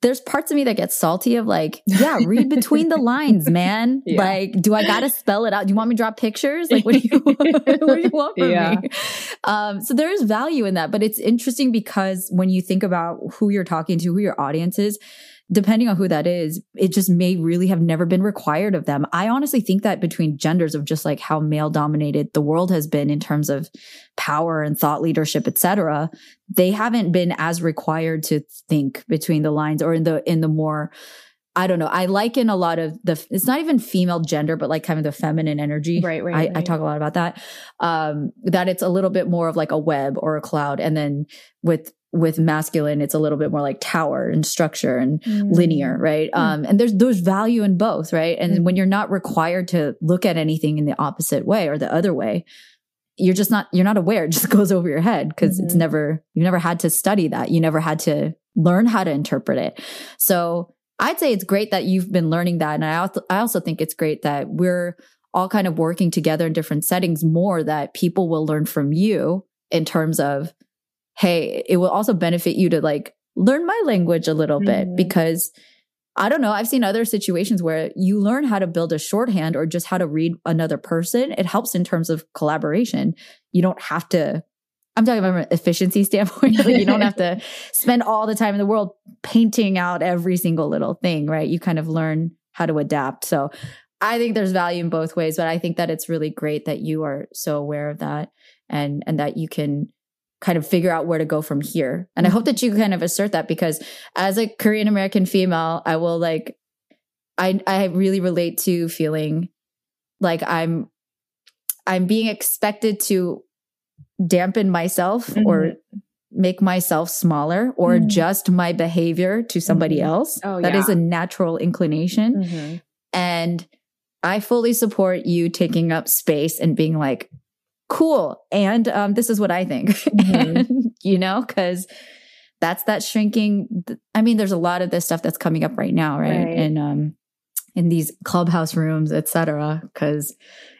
there's parts of me that get salty of like, yeah, read between the lines, man. Yeah. Like, do I gotta spell it out? Do you want me to draw pictures? Like, what do you, what do you want from yeah. me? Um, so there is value in that, but it's interesting because when you think about who you're talking to, who your audience is, depending on who that is, it just may really have never been required of them. I honestly think that between genders of just like how male dominated the world has been in terms of power and thought leadership, etc., they haven't been as required to think between the lines or in the in the more I don't know. I liken a lot of the, it's not even female gender, but like kind of the feminine energy. Right, right. I, right. I talk a lot about that. Um, that it's a little bit more of like a web or a cloud. And then with with masculine it's a little bit more like tower and structure and mm. linear right mm. um and there's there's value in both right and mm. when you're not required to look at anything in the opposite way or the other way you're just not you're not aware it just goes over your head because mm-hmm. it's never you've never had to study that you never had to learn how to interpret it so i'd say it's great that you've been learning that and i also i also think it's great that we're all kind of working together in different settings more that people will learn from you in terms of hey, it will also benefit you to like learn my language a little bit mm-hmm. because I don't know. I've seen other situations where you learn how to build a shorthand or just how to read another person. It helps in terms of collaboration. You don't have to, I'm talking about an efficiency standpoint. like you don't have to spend all the time in the world painting out every single little thing, right? You kind of learn how to adapt. So I think there's value in both ways, but I think that it's really great that you are so aware of that and, and that you can kind of figure out where to go from here. And I hope that you kind of assert that because as a Korean American female, I will like I I really relate to feeling like I'm I'm being expected to dampen myself mm-hmm. or make myself smaller or mm-hmm. adjust my behavior to somebody mm-hmm. else. Oh, that yeah. is a natural inclination. Mm-hmm. And I fully support you taking up space and being like, cool. And um, this is what I think, mm-hmm. you know, because that's that shrinking. I mean, there's a lot of this stuff that's coming up right now, right? right. And um, in these clubhouse rooms, etc. Because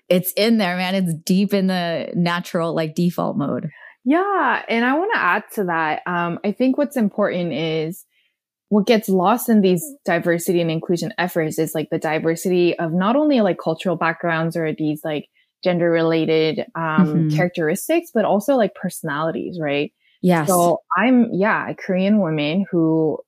it's in there, man. It's deep in the natural, like default mode. Yeah. And I want to add to that. Um, I think what's important is what gets lost in these diversity and inclusion efforts is like the diversity of not only like cultural backgrounds or these like gender related um, mm-hmm. characteristics, but also like personalities, right? Yes. So I'm, yeah, a Korean woman who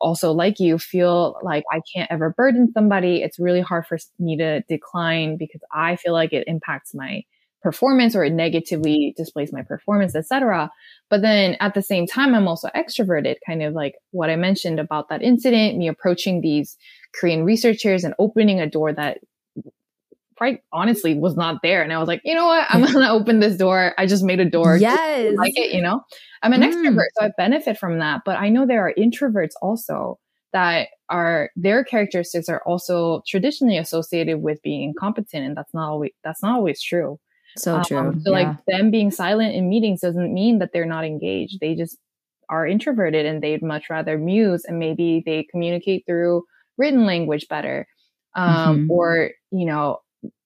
also like you feel like I can't ever burden somebody. It's really hard for me to decline because I feel like it impacts my performance or it negatively displays my performance, etc. But then at the same time, I'm also extroverted, kind of like what I mentioned about that incident, me approaching these Korean researchers and opening a door that quite honestly was not there. And I was like, you know what? I'm going to open this door. I just made a door. Yes. Like it, you know, I'm an mm. extrovert, so I benefit from that. But I know there are introverts also that are their characteristics are also traditionally associated with being incompetent. And that's not always, that's not always true. So um, true. So yeah. like them being silent in meetings doesn't mean that they're not engaged. They just are introverted and they'd much rather muse and maybe they communicate through written language better. Um, mm-hmm. or, you know,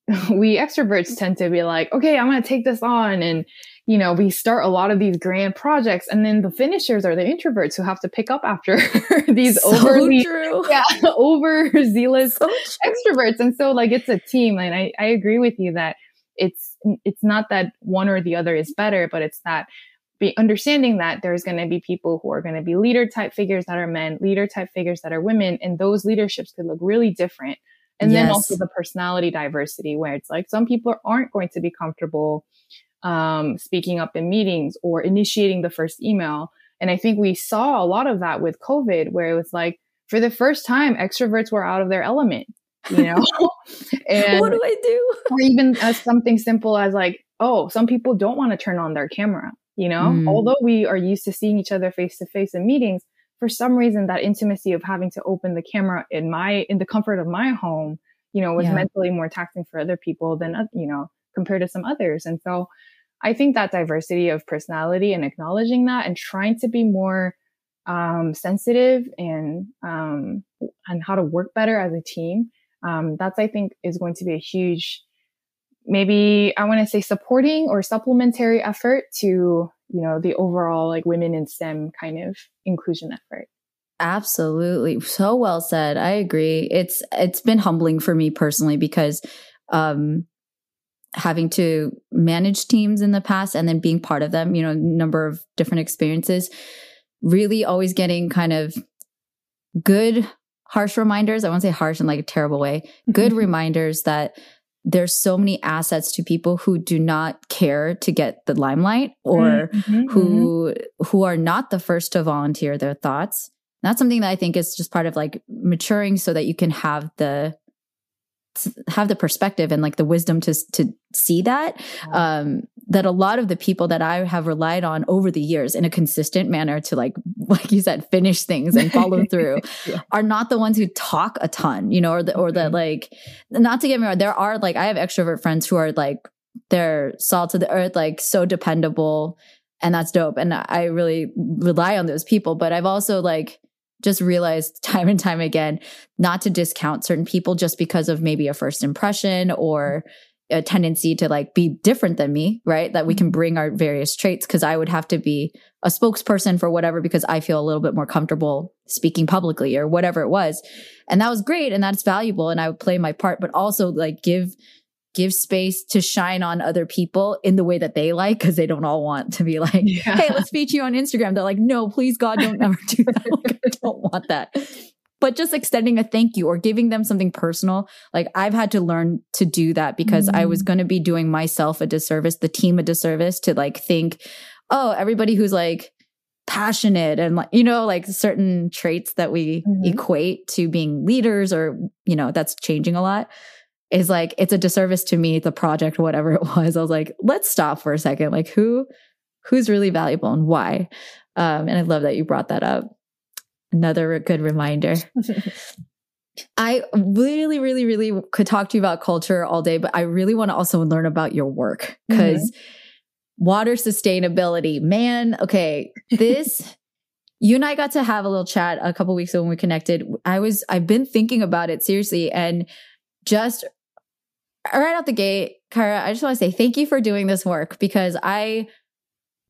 we extroverts tend to be like, okay, I'm going to take this on. And, you know, we start a lot of these grand projects and then the finishers are the introverts who have to pick up after these so overly, yeah, overzealous so extroverts. And so like it's a team. And I, I agree with you that it's, it's not that one or the other is better, but it's that be understanding that there's going to be people who are going to be leader type figures that are men, leader type figures that are women, and those leaderships could look really different and yes. then also the personality diversity, where it's like some people aren't going to be comfortable um, speaking up in meetings or initiating the first email. And I think we saw a lot of that with COVID, where it was like, for the first time, extroverts were out of their element, you know? and, what do I do? or even as something simple as like, oh, some people don't want to turn on their camera, you know? Mm. Although we are used to seeing each other face to face in meetings, for some reason that intimacy of having to open the camera in my in the comfort of my home you know was yeah. mentally more taxing for other people than you know compared to some others and so i think that diversity of personality and acknowledging that and trying to be more um, sensitive and um, and how to work better as a team um, that's i think is going to be a huge maybe i want to say supporting or supplementary effort to you know, the overall like women in STEM kind of inclusion effort. Absolutely. So well said. I agree. It's it's been humbling for me personally because um having to manage teams in the past and then being part of them, you know, number of different experiences, really always getting kind of good harsh reminders. I won't say harsh in like a terrible way. Good reminders that there's so many assets to people who do not care to get the limelight or mm-hmm, mm-hmm. who mm-hmm. who are not the first to volunteer their thoughts that's something that i think is just part of like maturing so that you can have the have the perspective and like the wisdom to to see that um that a lot of the people that I have relied on over the years in a consistent manner to like like you said finish things and follow through yeah. are not the ones who talk a ton you know or the, or that like not to get me wrong there are like I have extrovert friends who are like they're salt to the earth like so dependable and that's dope and I really rely on those people but I've also like just realized time and time again not to discount certain people just because of maybe a first impression or a tendency to like be different than me, right? That we can mm-hmm. bring our various traits because I would have to be a spokesperson for whatever because I feel a little bit more comfortable speaking publicly or whatever it was. And that was great and that's valuable and I would play my part, but also like give give space to shine on other people in the way that they like because they don't all want to be like yeah. hey let's feature you on instagram they're like no please god don't ever do that like, i don't want that but just extending a thank you or giving them something personal like i've had to learn to do that because mm-hmm. i was mm. going to be doing myself a disservice the team a disservice to like think oh everybody who's like passionate and like you know like certain traits that we mm-hmm. equate to being leaders or you know that's changing a lot is like it's a disservice to me, the project, whatever it was. I was like, let's stop for a second. Like who who's really valuable and why? Um, and I love that you brought that up. Another good reminder. I really, really, really could talk to you about culture all day, but I really want to also learn about your work because mm-hmm. water sustainability, man. Okay, this. you and I got to have a little chat a couple weeks ago when we connected. I was, I've been thinking about it seriously and just right out the gate, Kara, I just want to say thank you for doing this work because I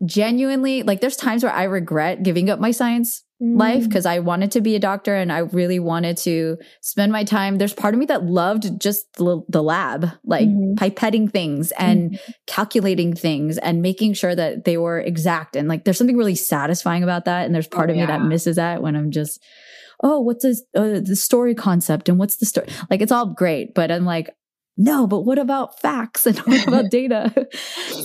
genuinely like there's times where I regret giving up my science mm. life because I wanted to be a doctor and I really wanted to spend my time. There's part of me that loved just the, the lab, like mm-hmm. pipetting things and mm-hmm. calculating things and making sure that they were exact. And like there's something really satisfying about that. And there's part oh, of me that misses that when I'm just, oh, what's this, uh, the story concept and what's the story? Like it's all great, but I'm like, no, but what about facts and what about data?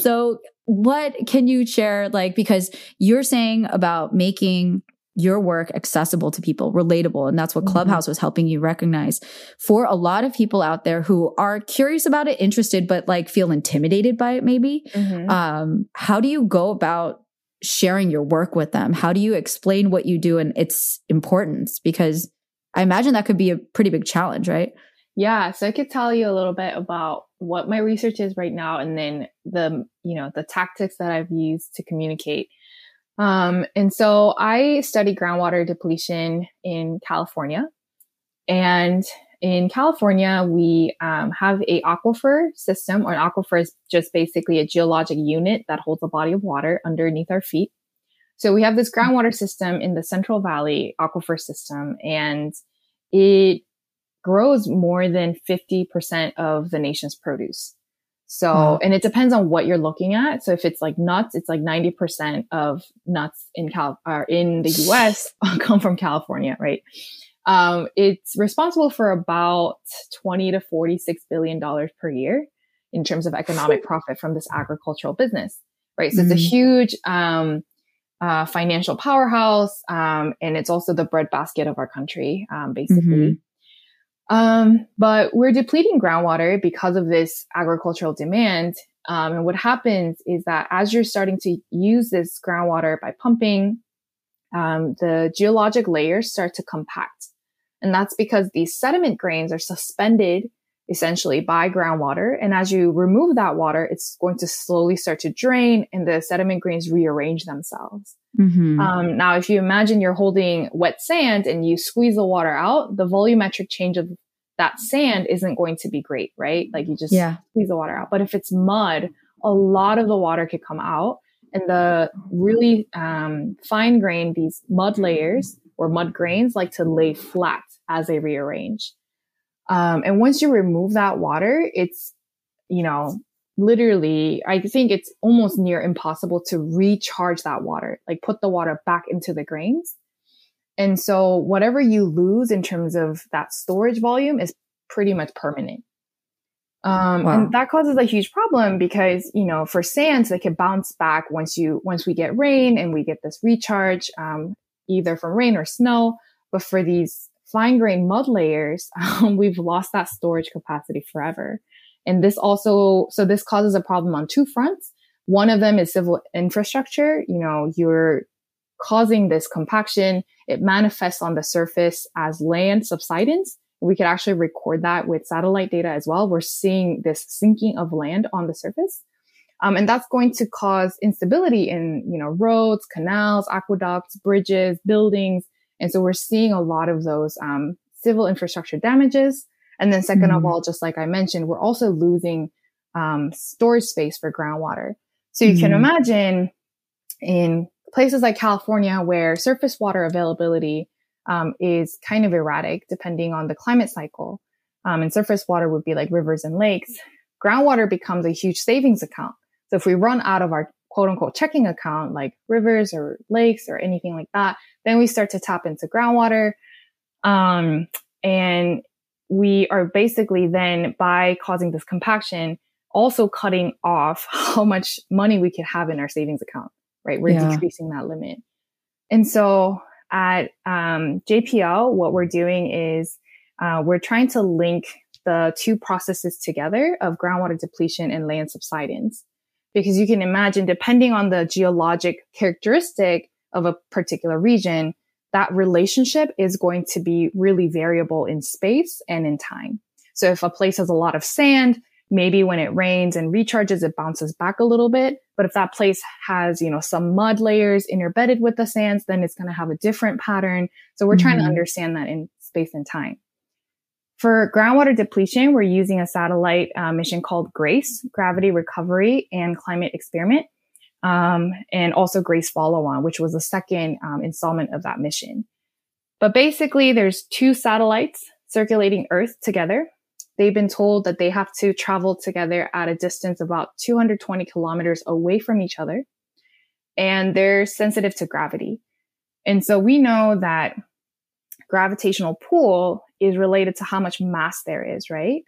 so what can you share? Like, because you're saying about making your work accessible to people, relatable. And that's what mm-hmm. Clubhouse was helping you recognize for a lot of people out there who are curious about it, interested, but like feel intimidated by it, maybe. Mm-hmm. Um, how do you go about sharing your work with them? How do you explain what you do and its importance? Because I imagine that could be a pretty big challenge, right? Yeah, so I could tell you a little bit about what my research is right now and then the, you know, the tactics that I've used to communicate. Um, and so I study groundwater depletion in California. And in California, we um, have a aquifer system, or an aquifer is just basically a geologic unit that holds a body of water underneath our feet. So we have this groundwater system in the Central Valley aquifer system, and it grows more than 50% of the nation's produce. So, wow. and it depends on what you're looking at. So if it's like nuts, it's like 90% of nuts in Cal are in the US come from California, right? Um, it's responsible for about 20 to 46 billion dollars per year in terms of economic profit from this agricultural business, right? So mm-hmm. it's a mm-hmm. huge, um, uh, financial powerhouse. Um, and it's also the breadbasket of our country, um, basically. Mm-hmm. Um, but we're depleting groundwater because of this agricultural demand. Um, and what happens is that as you're starting to use this groundwater by pumping, um, the geologic layers start to compact. And that's because these sediment grains are suspended essentially by groundwater. And as you remove that water, it's going to slowly start to drain and the sediment grains rearrange themselves. Mm-hmm. Um, now, if you imagine you're holding wet sand and you squeeze the water out, the volumetric change of that sand isn't going to be great, right? Like you just yeah. squeeze the water out. But if it's mud, a lot of the water could come out. And the really um, fine grain, these mud layers or mud grains like to lay flat as they rearrange. Um, and once you remove that water, it's, you know, literally, I think it's almost near impossible to recharge that water, like put the water back into the grains. And so whatever you lose in terms of that storage volume is pretty much permanent. Um, wow. and that causes a huge problem because, you know, for sands, they can bounce back once you, once we get rain and we get this recharge, um, either from rain or snow. But for these fine grain mud layers, um, we've lost that storage capacity forever. And this also, so this causes a problem on two fronts. One of them is civil infrastructure. You know, you're causing this compaction. It manifests on the surface as land subsidence. We could actually record that with satellite data as well. We're seeing this sinking of land on the surface. Um, and that's going to cause instability in, you know, roads, canals, aqueducts, bridges, buildings. And so we're seeing a lot of those um, civil infrastructure damages. And then 2nd mm-hmm. of all, just like I mentioned, we're also losing um, storage space for groundwater. So you mm-hmm. can imagine in places like California where surface water availability um, is kind of erratic depending on the climate cycle. Um, and surface water would be like rivers and lakes. Groundwater becomes a huge savings account. So if we run out of our quote unquote checking account, like rivers or lakes or anything like that, then we start to tap into groundwater. Um, and we are basically then by causing this compaction, also cutting off how much money we could have in our savings account, right? We're yeah. decreasing that limit. And so at um, JPL, what we're doing is uh, we're trying to link the two processes together of groundwater depletion and land subsidence. Because you can imagine, depending on the geologic characteristic of a particular region, that relationship is going to be really variable in space and in time. So if a place has a lot of sand, maybe when it rains and recharges, it bounces back a little bit. But if that place has, you know, some mud layers interbedded with the sands, then it's going to have a different pattern. So we're mm-hmm. trying to mm-hmm. understand that in space and time. For groundwater depletion, we're using a satellite uh, mission called GRACE, Gravity Recovery and Climate Experiment, um, and also GRACE Follow On, which was the second um, installment of that mission. But basically, there's two satellites circulating Earth together. They've been told that they have to travel together at a distance about 220 kilometers away from each other, and they're sensitive to gravity. And so we know that gravitational pull is related to how much mass there is, right?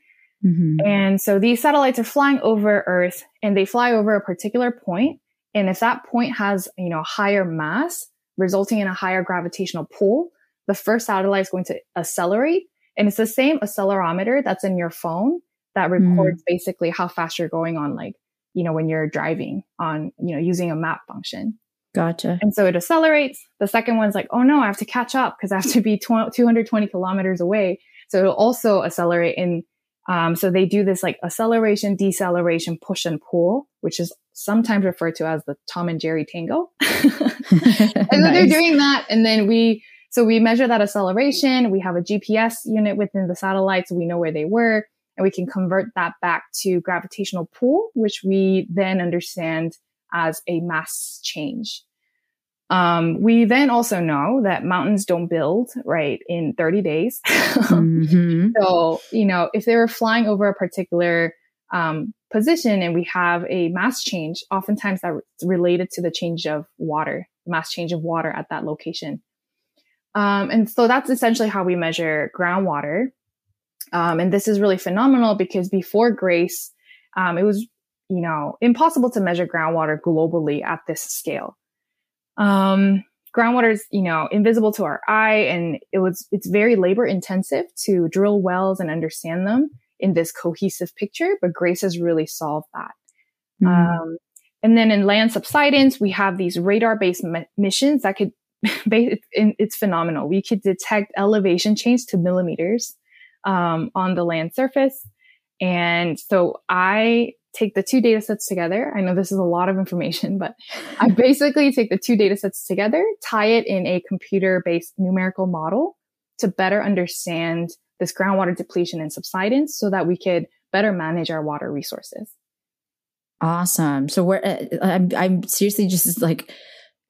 Mm-hmm. And so these satellites are flying over Earth and they fly over a particular point. And if that point has, you know, higher mass, resulting in a higher gravitational pull, the first satellite is going to accelerate. And it's the same accelerometer that's in your phone that mm-hmm. records mm. basically how fast you're going on, like, you know, when you're driving on, you know, using a map function. Gotcha. And so it accelerates. The second one's like, oh no, I have to catch up because I have to be 220 kilometers away. So it'll also accelerate. And um, so they do this like acceleration, deceleration, push and pull, which is sometimes referred to as the Tom and Jerry tango. and nice. so they're doing that. And then we, so we measure that acceleration. We have a GPS unit within the satellite. So we know where they were and we can convert that back to gravitational pull, which we then understand as a mass change. Um, we then also know that mountains don't build right in 30 days. mm-hmm. So, you know, if they were flying over a particular um, position and we have a mass change, oftentimes that's related to the change of water, mass change of water at that location. Um, and so that's essentially how we measure groundwater. Um, and this is really phenomenal because before Grace, um, it was you know, impossible to measure groundwater globally at this scale. Um, groundwater is, you know, invisible to our eye and it was, it's very labor intensive to drill wells and understand them in this cohesive picture, but Grace has really solved that. Mm. Um, and then in land subsidence, we have these radar based me- missions that could, it's phenomenal. We could detect elevation change to millimeters um, on the land surface. And so I take the two data sets together. I know this is a lot of information, but I basically take the two data sets together, tie it in a computer based numerical model to better understand this groundwater depletion and subsidence so that we could better manage our water resources. Awesome. So we're, uh, I'm, I'm seriously just like,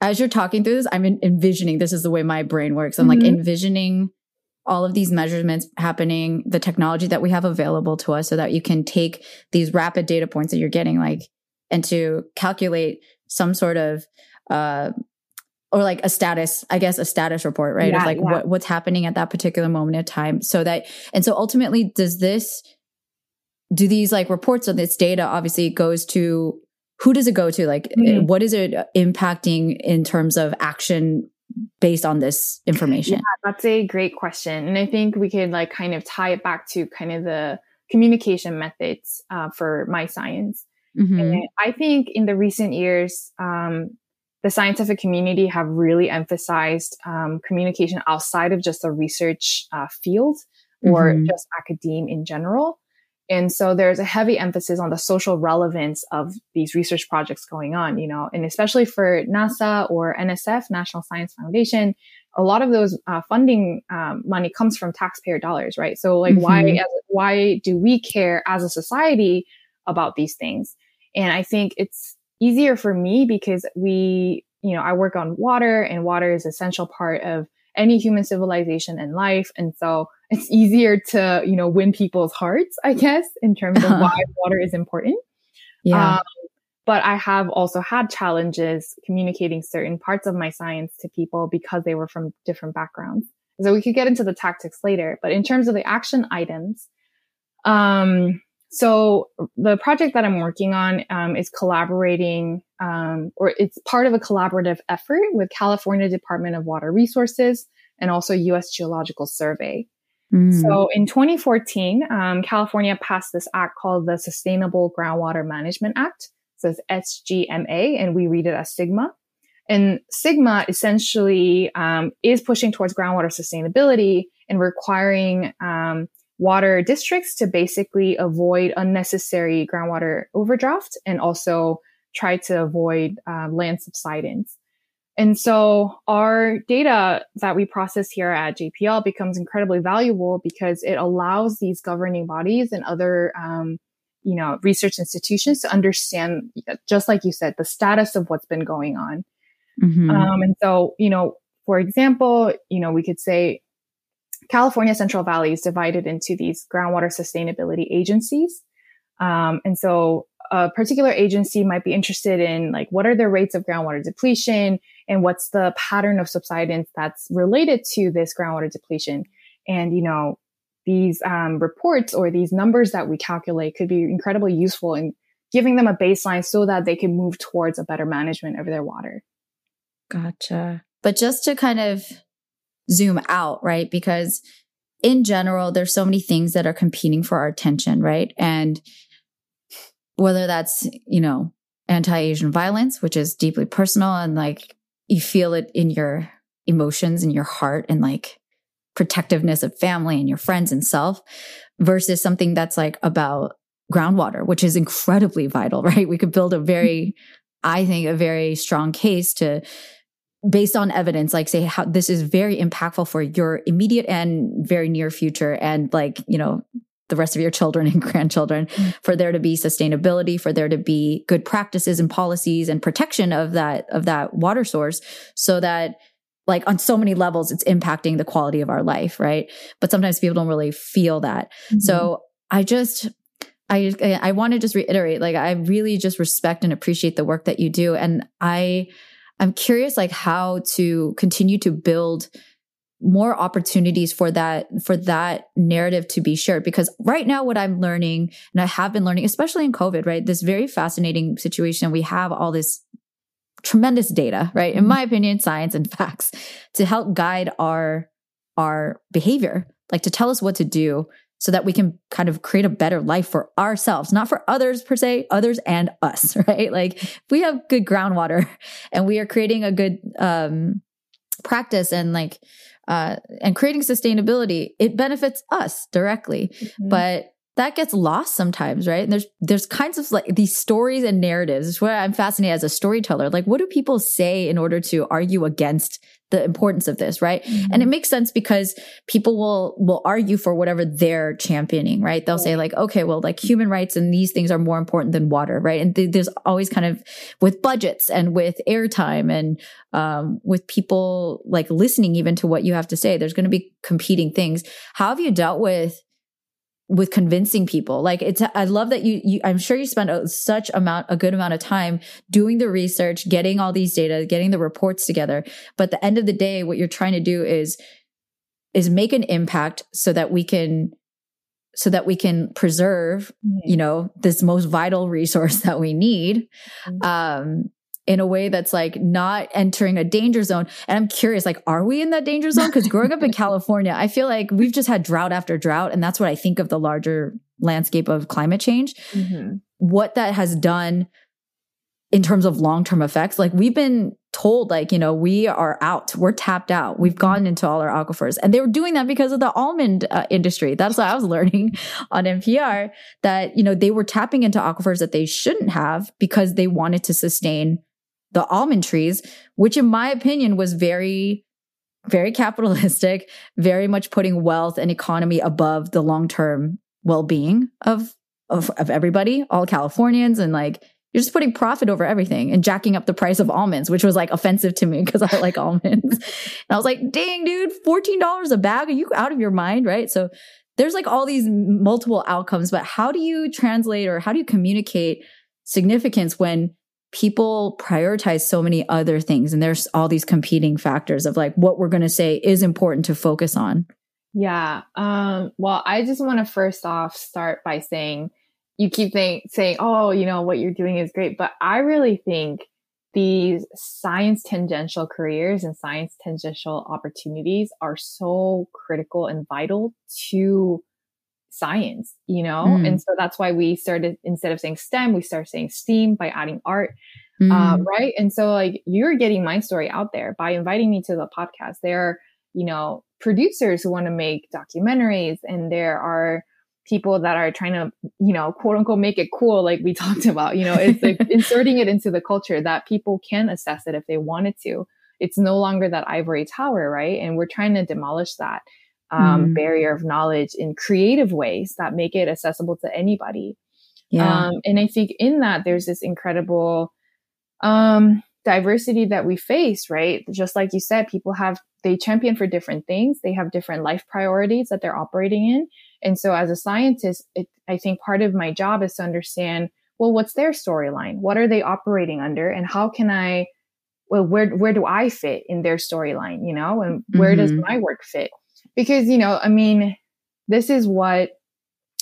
as you're talking through this, I'm envisioning this is the way my brain works. I'm mm-hmm. like envisioning all of these measurements happening, the technology that we have available to us so that you can take these rapid data points that you're getting like and to calculate some sort of uh or like a status, I guess a status report, right? Yeah, of like yeah. what, what's happening at that particular moment of time. So that and so ultimately does this do these like reports of this data obviously goes to who does it go to? Like mm-hmm. what is it impacting in terms of action based on this information? Yeah, that's a great question. And I think we could like kind of tie it back to kind of the communication methods uh, for my science. Mm-hmm. And I think in the recent years, um, the scientific community have really emphasized um, communication outside of just the research uh, field or mm-hmm. just academe in general. And so there's a heavy emphasis on the social relevance of these research projects going on, you know, and especially for NASA or NSF, National Science Foundation, a lot of those uh, funding um, money comes from taxpayer dollars, right? So like, mm-hmm. why why do we care as a society about these things? And I think it's easier for me because we, you know, I work on water, and water is essential part of any human civilization and life, and so it's easier to, you know, win people's hearts, I guess, in terms of why water is important. Yeah. Um, but I have also had challenges communicating certain parts of my science to people because they were from different backgrounds. So we could get into the tactics later, but in terms of the action items, um, so the project that I'm working on um, is collaborating, um, or it's part of a collaborative effort with California Department of Water Resources and also U.S. Geological Survey. Mm. So in 2014, um, California passed this act called the Sustainable Groundwater Management Act. So it's SGMA, and we read it as SIGMA. And SIGMA essentially um, is pushing towards groundwater sustainability and requiring um, water districts to basically avoid unnecessary groundwater overdraft and also try to avoid uh, land subsidence. And so our data that we process here at JPL becomes incredibly valuable because it allows these governing bodies and other, um, you know, research institutions to understand, just like you said, the status of what's been going on. Mm-hmm. Um, and so, you know, for example, you know, we could say California Central Valley is divided into these groundwater sustainability agencies. Um, and so a particular agency might be interested in like what are the rates of groundwater depletion and what's the pattern of subsidence that's related to this groundwater depletion. And, you know, these um, reports or these numbers that we calculate could be incredibly useful in giving them a baseline so that they can move towards a better management of their water. Gotcha. But just to kind of zoom out, right? Because in general, there's so many things that are competing for our attention, right? And whether that's, you know, anti-Asian violence, which is deeply personal and like you feel it in your emotions and your heart and like protectiveness of family and your friends and self versus something that's like about groundwater, which is incredibly vital, right? We could build a very, I think, a very strong case to based on evidence, like say how this is very impactful for your immediate and very near future and like, you know, the rest of your children and grandchildren mm-hmm. for there to be sustainability for there to be good practices and policies and protection of that of that water source so that like on so many levels it's impacting the quality of our life right but sometimes people don't really feel that mm-hmm. so i just i i want to just reiterate like i really just respect and appreciate the work that you do and i i'm curious like how to continue to build more opportunities for that for that narrative to be shared because right now what i'm learning and i have been learning especially in covid right this very fascinating situation we have all this tremendous data right in mm-hmm. my opinion science and facts to help guide our our behavior like to tell us what to do so that we can kind of create a better life for ourselves, not for others per se, others and us, right? Like we have good groundwater and we are creating a good um, practice and like uh, and creating sustainability, it benefits us directly. Mm-hmm. But that gets lost sometimes, right? And there's there's kinds of like these stories and narratives. It's where I'm fascinated as a storyteller. Like, what do people say in order to argue against the importance of this, right? Mm-hmm. And it makes sense because people will will argue for whatever they're championing, right? They'll say like, okay, well, like human rights and these things are more important than water, right? And th- there's always kind of with budgets and with airtime and um, with people like listening even to what you have to say. There's going to be competing things. How have you dealt with with convincing people like it's i love that you, you i'm sure you spent a, such amount a good amount of time doing the research getting all these data getting the reports together but at the end of the day what you're trying to do is is make an impact so that we can so that we can preserve mm-hmm. you know this most vital resource that we need mm-hmm. um in a way that's like not entering a danger zone. And I'm curious, like, are we in that danger zone? Because growing up in California, I feel like we've just had drought after drought. And that's what I think of the larger landscape of climate change. Mm-hmm. What that has done in terms of long term effects, like we've been told, like, you know, we are out, we're tapped out, we've gone into all our aquifers. And they were doing that because of the almond uh, industry. That's what I was learning on NPR that, you know, they were tapping into aquifers that they shouldn't have because they wanted to sustain the almond trees, which in my opinion was very, very capitalistic, very much putting wealth and economy above the long term well being of, of, of everybody, all Californians. And like, you're just putting profit over everything and jacking up the price of almonds, which was like offensive to me because I like almonds. and I was like, dang, dude, $14 a bag. Are you out of your mind? Right. So there's like all these multiple outcomes, but how do you translate or how do you communicate significance when people prioritize so many other things and there's all these competing factors of like what we're going to say is important to focus on. Yeah um, well i just want to first off start by saying you keep think, saying oh you know what you're doing is great but i really think these science tangential careers and science tangential opportunities are so critical and vital to science, you know? Mm. And so that's why we started, instead of saying STEM, we started saying STEAM by adding art. Mm. Um, right. And so like you're getting my story out there by inviting me to the podcast. There are, you know, producers who want to make documentaries and there are people that are trying to, you know, quote unquote, make it cool, like we talked about, you know, it's like inserting it into the culture that people can assess it if they wanted to. It's no longer that ivory tower, right? And we're trying to demolish that um, mm. barrier of knowledge in creative ways that make it accessible to anybody. Yeah. Um, and I think in that, there's this incredible um, diversity that we face, right? Just like you said, people have, they champion for different things. They have different life priorities that they're operating in. And so as a scientist, it, I think part of my job is to understand, well, what's their storyline? What are they operating under? And how can I, well, where, where do I fit in their storyline? You know, and where mm-hmm. does my work fit? Because, you know, I mean, this is what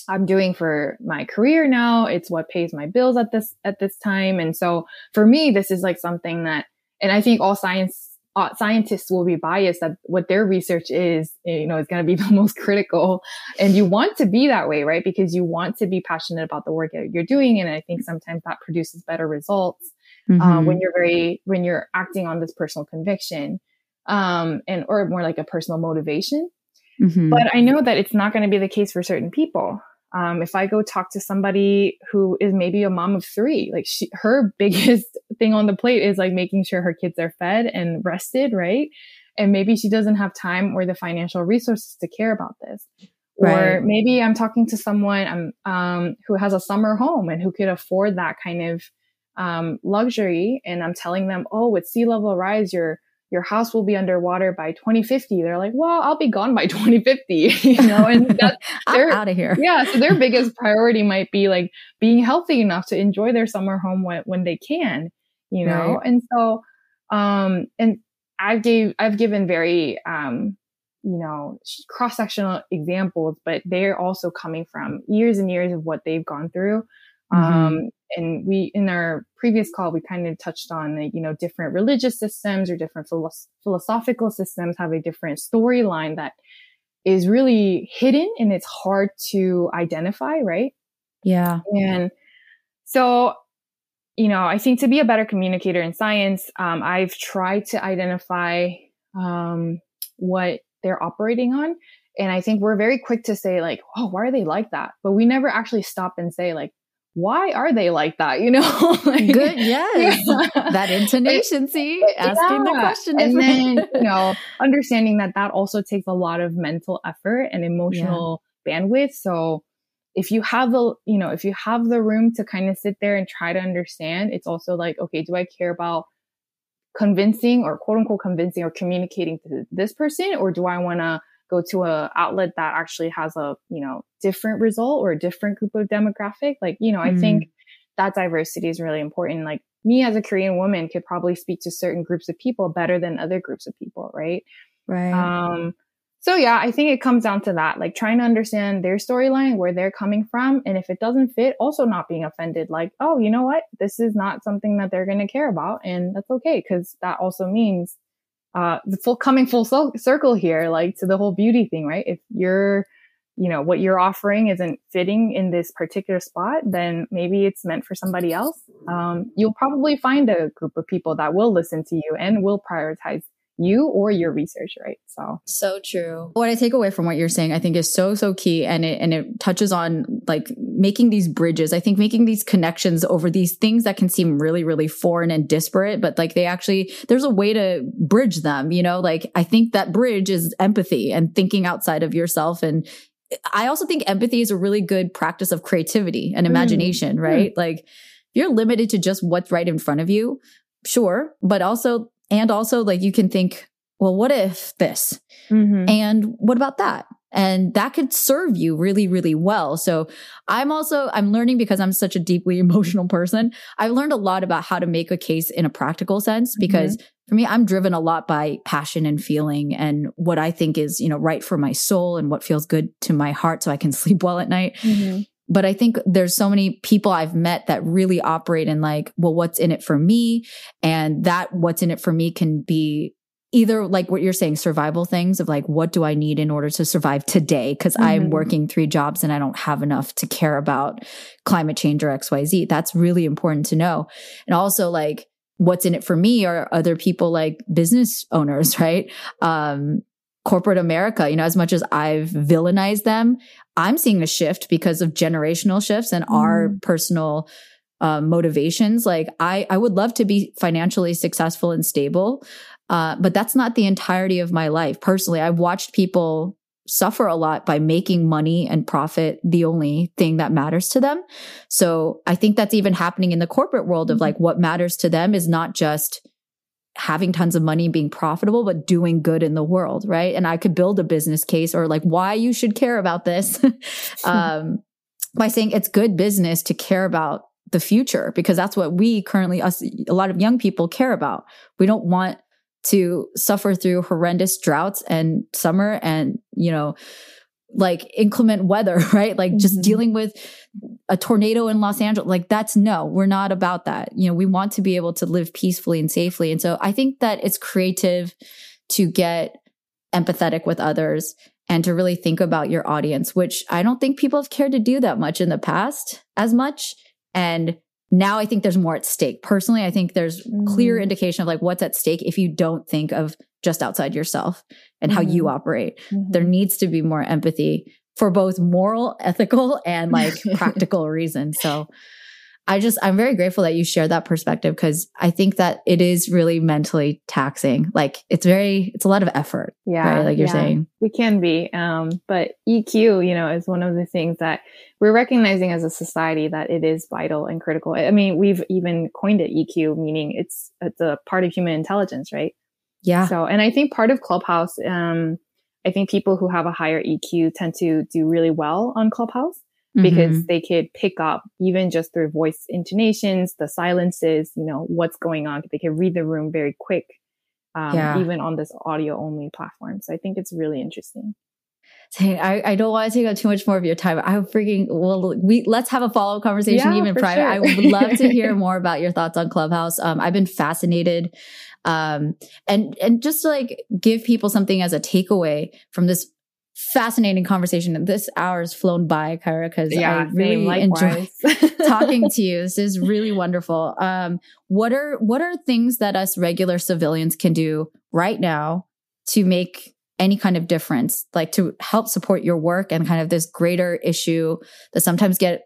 I'm doing for my career now. It's what pays my bills at this, at this time. And so for me, this is like something that, and I think all science uh, scientists will be biased that what their research is, you know, is going to be the most critical. And you want to be that way, right? Because you want to be passionate about the work that you're doing. And I think sometimes that produces better results mm-hmm. uh, when you're very, when you're acting on this personal conviction, um, and, or more like a personal motivation. Mm-hmm. But I know that it's not going to be the case for certain people. Um, if I go talk to somebody who is maybe a mom of three, like she, her biggest thing on the plate is like making sure her kids are fed and rested, right? And maybe she doesn't have time or the financial resources to care about this. Right. Or maybe I'm talking to someone um, um, who has a summer home and who could afford that kind of um, luxury. And I'm telling them, oh, with sea level rise, you're your house will be underwater by 2050. They're like, well, I'll be gone by 2050, you know, and that's out of here. Yeah. So their biggest priority might be like being healthy enough to enjoy their summer home when, when they can, you know? Right. And so, um, and I've gave, I've given very, um, you know, cross sectional examples, but they're also coming from years and years of what they've gone through. Mm-hmm. Um, and we, in our previous call, we kind of touched on the, you know, different religious systems or different philosophical systems have a different storyline that is really hidden and it's hard to identify, right? Yeah. And so, you know, I think to be a better communicator in science, um, I've tried to identify um, what they're operating on. And I think we're very quick to say, like, oh, why are they like that? But we never actually stop and say, like, why are they like that? You know, like, good. Yes. Yeah. That intonation. See, asking yeah. the question. And then, you know, understanding that that also takes a lot of mental effort and emotional yeah. bandwidth. So if you have the, you know, if you have the room to kind of sit there and try to understand, it's also like, okay, do I care about convincing or quote unquote convincing or communicating to this person? Or do I want to go to a outlet that actually has a, you know, different result or a different group of demographic. Like, you know, mm. I think that diversity is really important. Like me as a Korean woman could probably speak to certain groups of people better than other groups of people, right? Right. Um, so yeah, I think it comes down to that, like trying to understand their storyline, where they're coming from. And if it doesn't fit, also not being offended, like, oh, you know what? This is not something that they're going to care about. And that's okay. Cause that also means uh, the full coming full circle here, like to the whole beauty thing, right? If you're, you know, what you're offering isn't fitting in this particular spot, then maybe it's meant for somebody else. Um, you'll probably find a group of people that will listen to you and will prioritize you or your research, right? So so true. What I take away from what you're saying, I think is so so key, and it and it touches on like making these bridges. I think making these connections over these things that can seem really really foreign and disparate, but like they actually there's a way to bridge them. You know, like I think that bridge is empathy and thinking outside of yourself and. I also think empathy is a really good practice of creativity and mm. imagination, mm. right? Mm. Like you're limited to just what's right in front of you, sure, but also and also, like, you can think, well, what if this? Mm-hmm. And what about that? And that could serve you really, really well. So I'm also, I'm learning because I'm such a deeply emotional person. I've learned a lot about how to make a case in a practical sense mm-hmm. because mm-hmm. for me, I'm driven a lot by passion and feeling and what I think is, you know, right for my soul and what feels good to my heart so I can sleep well at night. Mm-hmm. But I think there's so many people I've met that really operate in like, well, what's in it for me? And that what's in it for me can be either like what you're saying, survival things of like, what do I need in order to survive today? because mm-hmm. I'm working three jobs and I don't have enough to care about climate change or XYZ. That's really important to know. And also like, what's in it for me are other people like business owners, right? Um, corporate America, you know, as much as I've villainized them, I'm seeing a shift because of generational shifts and mm. our personal uh, motivations. Like I, I would love to be financially successful and stable, uh, but that's not the entirety of my life. Personally, I've watched people suffer a lot by making money and profit the only thing that matters to them. So I think that's even happening in the corporate world of mm-hmm. like what matters to them is not just having tons of money and being profitable but doing good in the world right? And i could build a business case or like why you should care about this. Um, by saying it's good business to care about the future because that's what we currently us a lot of young people care about. We don't want to suffer through horrendous droughts and summer and you know like inclement weather, right? Like just mm-hmm. dealing with a tornado in Los Angeles. Like that's no, we're not about that. You know, we want to be able to live peacefully and safely. And so I think that it's creative to get empathetic with others and to really think about your audience, which I don't think people have cared to do that much in the past as much. And now I think there's more at stake. Personally, I think there's mm. clear indication of like what's at stake if you don't think of just outside yourself and mm-hmm. how you mm-hmm. operate. Mm-hmm. There needs to be more empathy for both moral, ethical, and like practical reasons. So I just, I'm very grateful that you shared that perspective because I think that it is really mentally taxing. Like it's very, it's a lot of effort. Yeah. Right? Like you're yeah. saying. We can be. Um, but EQ, you know, is one of the things that we're recognizing as a society that it is vital and critical. I mean, we've even coined it EQ, meaning it's, it's a part of human intelligence, right? Yeah. So, and I think part of Clubhouse, um, I think people who have a higher EQ tend to do really well on Clubhouse mm-hmm. because they could pick up even just through voice intonations, the silences, you know, what's going on. They can read the room very quick, um, yeah. even on this audio only platform. So I think it's really interesting. I, I don't want to take up too much more of your time. I'm freaking well. We let's have a follow up conversation, yeah, even private. Sure. I would love to hear more about your thoughts on Clubhouse. Um, I've been fascinated um, and, and just to like give people something as a takeaway from this fascinating conversation. This hour has flown by, Kyra, because yeah, I really enjoy talking to you. This is really wonderful. Um, what are what are things that us regular civilians can do right now to make any kind of difference, like to help support your work and kind of this greater issue that sometimes get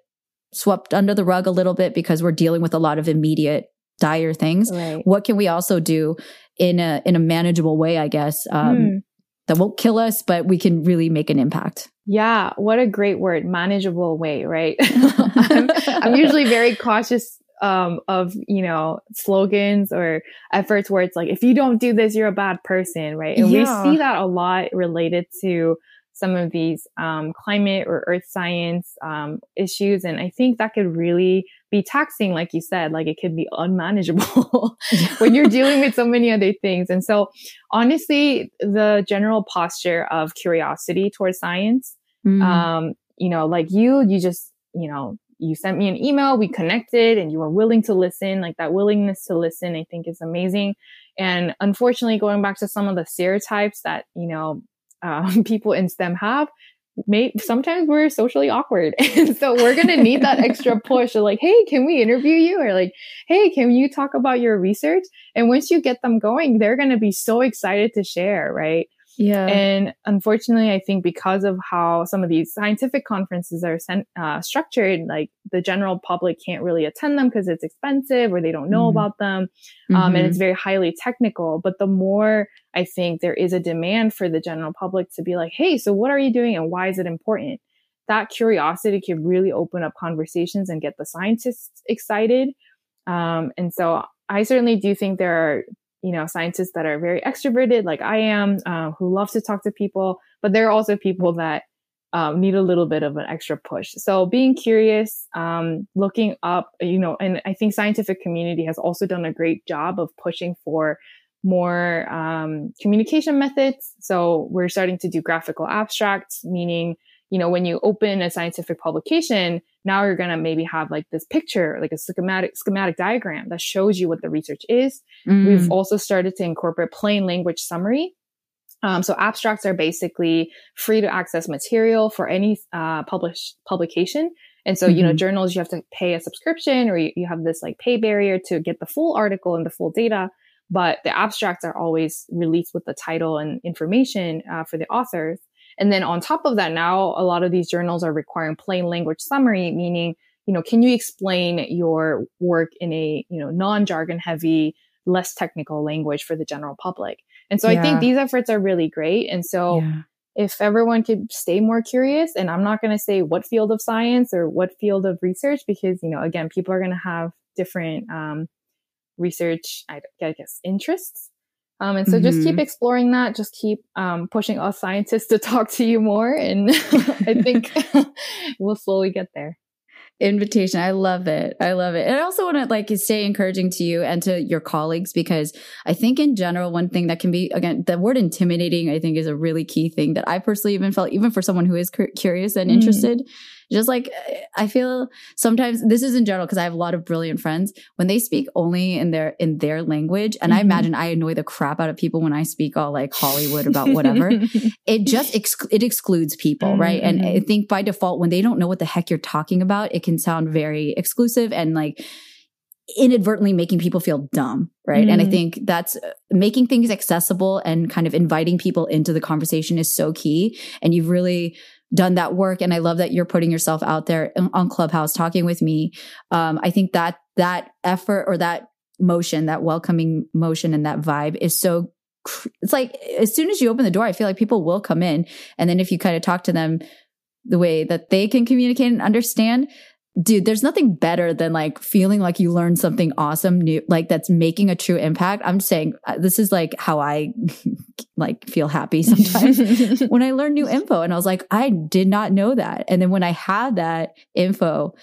swept under the rug a little bit because we're dealing with a lot of immediate dire things right. what can we also do in a in a manageable way i guess um, hmm. that won't kill us but we can really make an impact yeah what a great word manageable way right I'm, I'm, usually very cautious um, of you know slogans or efforts where it's like if you don't do this you're a bad person right and yeah. we see that a lot related to some of these um, climate or earth science um, issues. And I think that could really be taxing, like you said, like it could be unmanageable when you're dealing with so many other things. And so, honestly, the general posture of curiosity towards science, mm. um, you know, like you, you just, you know, you sent me an email, we connected, and you were willing to listen. Like that willingness to listen, I think is amazing. And unfortunately, going back to some of the stereotypes that, you know, um, people in STEM have, may sometimes we're socially awkward. And so we're going to need that extra push of like, Hey, can we interview you? Or like, Hey, can you talk about your research? And once you get them going, they're going to be so excited to share. Right. Yeah. And unfortunately, I think because of how some of these scientific conferences are sent, uh, structured, like the general public can't really attend them because it's expensive or they don't know mm-hmm. about them. Um, mm-hmm. And it's very highly technical. But the more I think there is a demand for the general public to be like, hey, so what are you doing and why is it important? That curiosity can really open up conversations and get the scientists excited. Um, and so I certainly do think there are you know, scientists that are very extroverted, like I am, uh, who love to talk to people, but there are also people that um, need a little bit of an extra push. So being curious, um, looking up, you know, and I think scientific community has also done a great job of pushing for more um, communication methods. So we're starting to do graphical abstracts, meaning, you know, when you open a scientific publication, now you're going to maybe have like this picture, like a schematic, schematic diagram that shows you what the research is. Mm. We've also started to incorporate plain language summary. Um, so abstracts are basically free to access material for any uh, publish publication. And so, mm-hmm. you know, mm-hmm. journals, you have to pay a subscription or you, you have this like pay barrier to get the full article and the full data. But the abstracts are always released with the title and information uh, for the authors. And then on top of that, now a lot of these journals are requiring plain language summary, meaning, you know, can you explain your work in a, you know, non-jargon heavy, less technical language for the general public? And so yeah. I think these efforts are really great. And so yeah. if everyone could stay more curious, and I'm not going to say what field of science or what field of research, because, you know, again, people are going to have different, um, research, I guess, interests. Um, and so mm-hmm. just keep mm-hmm. exploring that. Just keep um, pushing us scientists to talk to you more. And I think we'll slowly get there invitation. I love it. I love it. And I also want to like stay encouraging to you and to your colleagues because I think in general, one thing that can be, again, the word intimidating, I think is a really key thing that I personally even felt, even for someone who is curious and mm. Just like I feel sometimes this is in general because I have a lot of brilliant friends when they speak only in their in their language, and mm-hmm. I imagine I annoy the crap out of people when I speak all like Hollywood about whatever. it just ex- it excludes people, mm-hmm. right? And I think by default, when they don't know what the heck you're talking about, it can sound very exclusive and like inadvertently making people feel dumb, right? Mm. And I mm. think that's uh, making things accessible and kind of inviting people into the conversation is so key. And you've really done that work. And I love that you're putting yourself out there on Clubhouse talking with me. Um, I think that that effort or that motion, that welcoming motion and that vibe is so it's like as soon as you open the door, I feel like people will come in. And then if you kind of talk to them the way that they can communicate and understand, dude, there's nothing better than like feeling like you learned something awesome new, like that's making a true impact. I'm saying uh, this is like how I like feel happy sometimes when I learn new info. And I was like, I did not know that. And then when I had that info,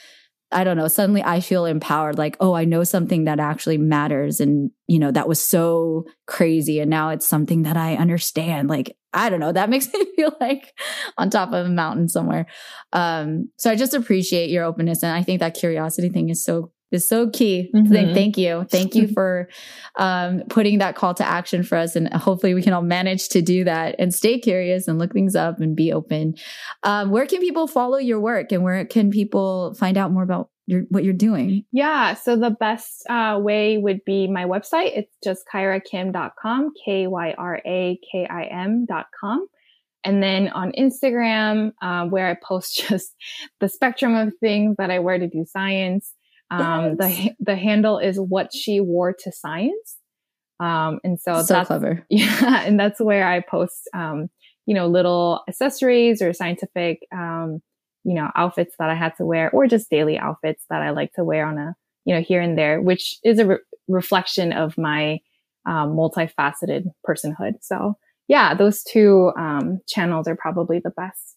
I don't know, suddenly I feel empowered, like, oh, I know something that actually matters. And, you know, that was so crazy. And now it's something that I understand. Like, I don't know, that makes me feel like on top of a mountain somewhere. Um, so I just appreciate your openness. And I think that curiosity thing is so is so key. Mm-hmm. Thank you. Thank you for um, putting that call to action for us. And hopefully we can all manage to do that and stay curious and look things up and be open. Um, where can people follow your work and where can people find out more about your, what you're doing? Yeah. So the best uh, way would be my website. It's just kyrakim.com, K Y R A K I M.com. And then on Instagram, uh, where I post just the spectrum of things that I wear to do science. Um, yes. the, the handle is what she wore to science. Um, and so, so that's clever. Yeah. And that's where I post, um, you know, little accessories or scientific, um, you know, outfits that I had to wear or just daily outfits that I like to wear on a, you know, here and there, which is a re- reflection of my, um, multifaceted personhood. So yeah, those two, um, channels are probably the best.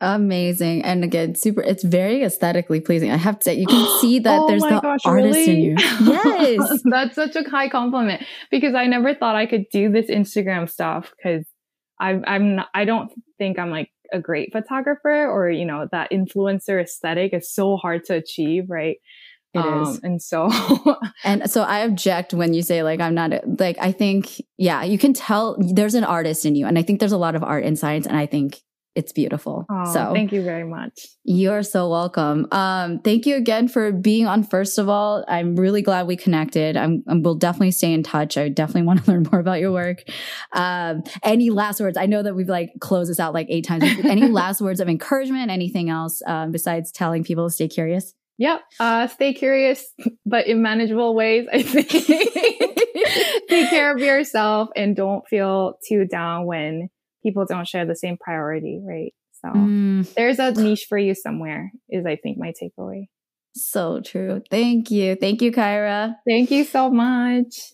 Amazing. And again, super, it's very aesthetically pleasing. I have to say, you can see that oh there's the gosh, artist really? in you. Yes. That's such a high compliment because I never thought I could do this Instagram stuff because I'm, I'm not, I don't think I'm like a great photographer or, you know, that influencer aesthetic is so hard to achieve, right? It um, is. And so, and so I object when you say like, I'm not like, I think, yeah, you can tell there's an artist in you. And I think there's a lot of art in science. And I think it's beautiful. Oh, so thank you very much. You're so welcome. Um, thank you again for being on. First of all, I'm really glad we connected. I'm, I'm we'll definitely stay in touch. I definitely want to learn more about your work. Um, any last words? I know that we've like closed this out like eight times. any last words of encouragement? Anything else um, besides telling people to stay curious? Yep. Uh, stay curious, but in manageable ways. I think take care of yourself and don't feel too down when people don't share the same priority, right? So mm. there's a niche for you somewhere, is I think my takeaway. So true. Thank you. Thank you, Kyra. Thank you so much.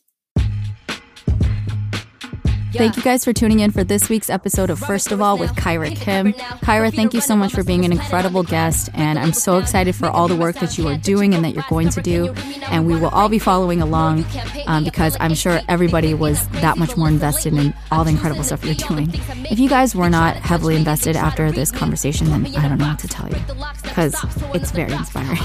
Thank you guys for tuning in for this week's episode of First of All with Kyra Kim. Kyra, thank you so much for being an incredible guest, and I'm so excited for all the work that you are doing and that you're going to do. And we will all be following along um, because I'm sure everybody was that much more invested in all the incredible stuff you're doing. If you guys were not heavily invested after this conversation, then I don't know what to tell you because it's very inspiring.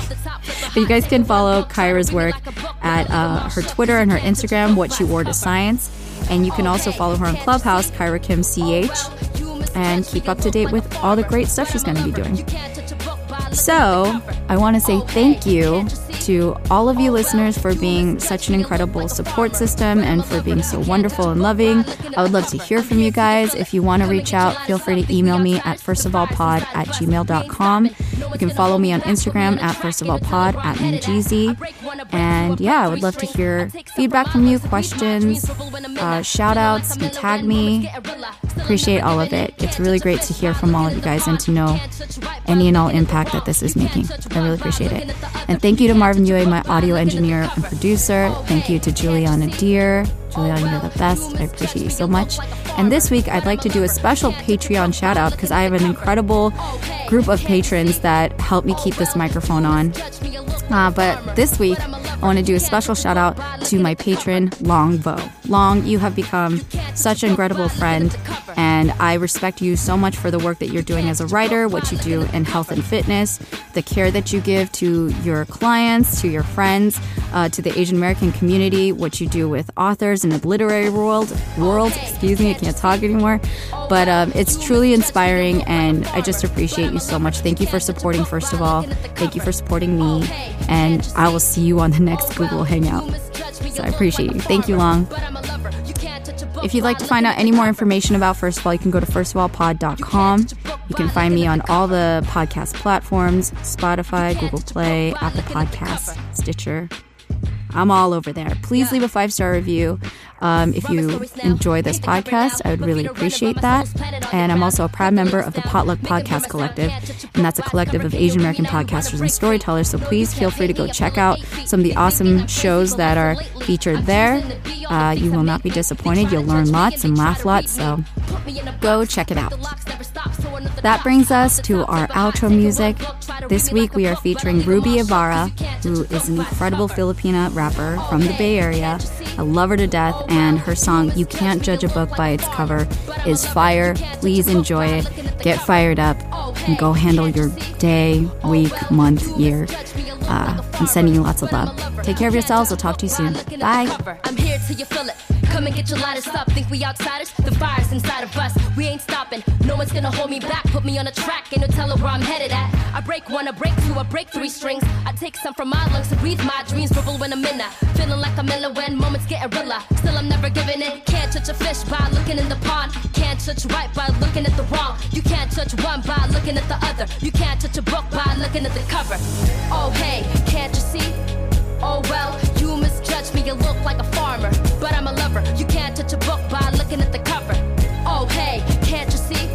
but you guys can follow Kyra's work at uh, her Twitter and her Instagram, What She Wore to Science. And you can also follow her on Clubhouse, Kyra Kim CH, and keep up to date with all the great stuff she's going to be doing. So, I want to say thank you to all of you listeners for being such an incredible support system and for being so wonderful and loving. I would love to hear from you guys. If you want to reach out, feel free to email me at firstofallpod at gmail.com. You can follow me on Instagram at firstofallpod at Minjeezy. And yeah, I would love to hear feedback from you, questions, uh, shout outs, and tag me. Appreciate all of it. It's really great to hear from all of you guys and to know any and all impact that this is making. I really appreciate it. And thank you to Marvin Yue, my audio engineer and producer. Thank you to Juliana Deer. Juliana, you're the best. I appreciate you so much. And this week, I'd like to do a special Patreon shout out because I have an incredible group of patrons that help me keep this microphone on. Uh, but this week, I want to do a special shout out to my patron, Long Vo. Long, you have become such an incredible friend, and I respect you so much for the work that you're doing as a writer, what you do in health and fitness, the care that you give to your clients, to your friends, uh, to the Asian American community, what you do with authors in the literary world. World, excuse me, I can't talk anymore. But um, it's truly inspiring, and I just appreciate you so much. Thank you for supporting, first of all. Thank you for supporting me, and I will see you on the next Google Hangout. So I appreciate you. Thank you, Long. If you'd like to find out any more information about First of All, you can go to firstofallpod.com. You can find me on all the podcast platforms Spotify, Google Play, Apple Podcasts, Stitcher. I'm all over there. Please leave a five star review. Um, if you enjoy this podcast, I would really appreciate that. And I'm also a proud member of the Potluck Podcast Collective, and that's a collective of Asian American podcasters and storytellers. So please feel free to go check out some of the awesome shows that are featured there. Uh, you will not be disappointed. You'll learn lots and laugh lots. So go check it out. That brings us to our outro music. This week we are featuring Ruby Ibarra, who is an incredible Filipina rapper from the Bay Area. I love her to death, and her song You Can't Judge a Book by Its Cover is fire. Please enjoy it. Get fired up and go handle your day, week, month, year. Uh, I'm sending you lots of love. Take care of yourselves. I'll talk to you soon. Bye. Come and get your lighters up. Think we outsiders? The fire's inside of us. We ain't stopping. No one's gonna hold me back. Put me on a track. Ain't no telling where I'm headed at. I break one, I break two, I break three strings. I take some from my lungs to breathe my dreams. Dribble when I'm in that. Feeling like I'm in when moments get illa. Still, I'm never giving in. Can't touch a fish by looking in the pond. Can't touch right by looking at the wrong. You can't touch one by looking at the other. You can't touch a book by looking at the cover. Oh, hey, can't you see? Oh well, you misjudge me, you look like a farmer. But I'm a lover, you can't touch a book by looking at the cover. Oh hey, can't you see?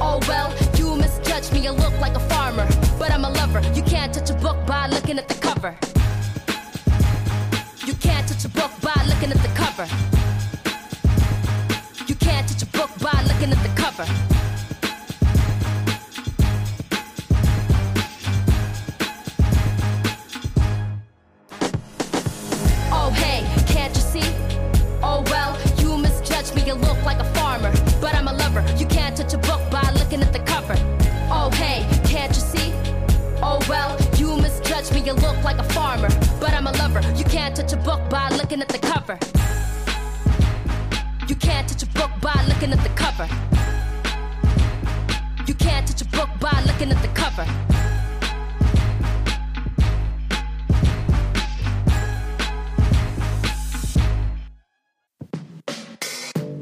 Oh well, you misjudge me, you look like a farmer. But I'm a lover, you can't touch a book by looking at the cover. You can't touch a book by looking at the cover. You can't touch a book by looking at the cover. Me, you look like a farmer. But I'm a lover, you can't touch a book by looking at the cover. Oh hey, can't you see? Oh well, you misjudge me, you look like a farmer. But I'm a lover, you can't touch a book by looking at the cover. You can't touch a book by looking at the cover. You can't touch a book by looking at the cover.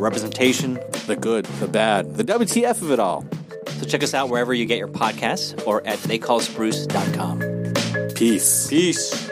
representation. The good, the bad, the WTF of it all. So check us out wherever you get your podcasts or at theycallusbruce.com. Peace. Peace.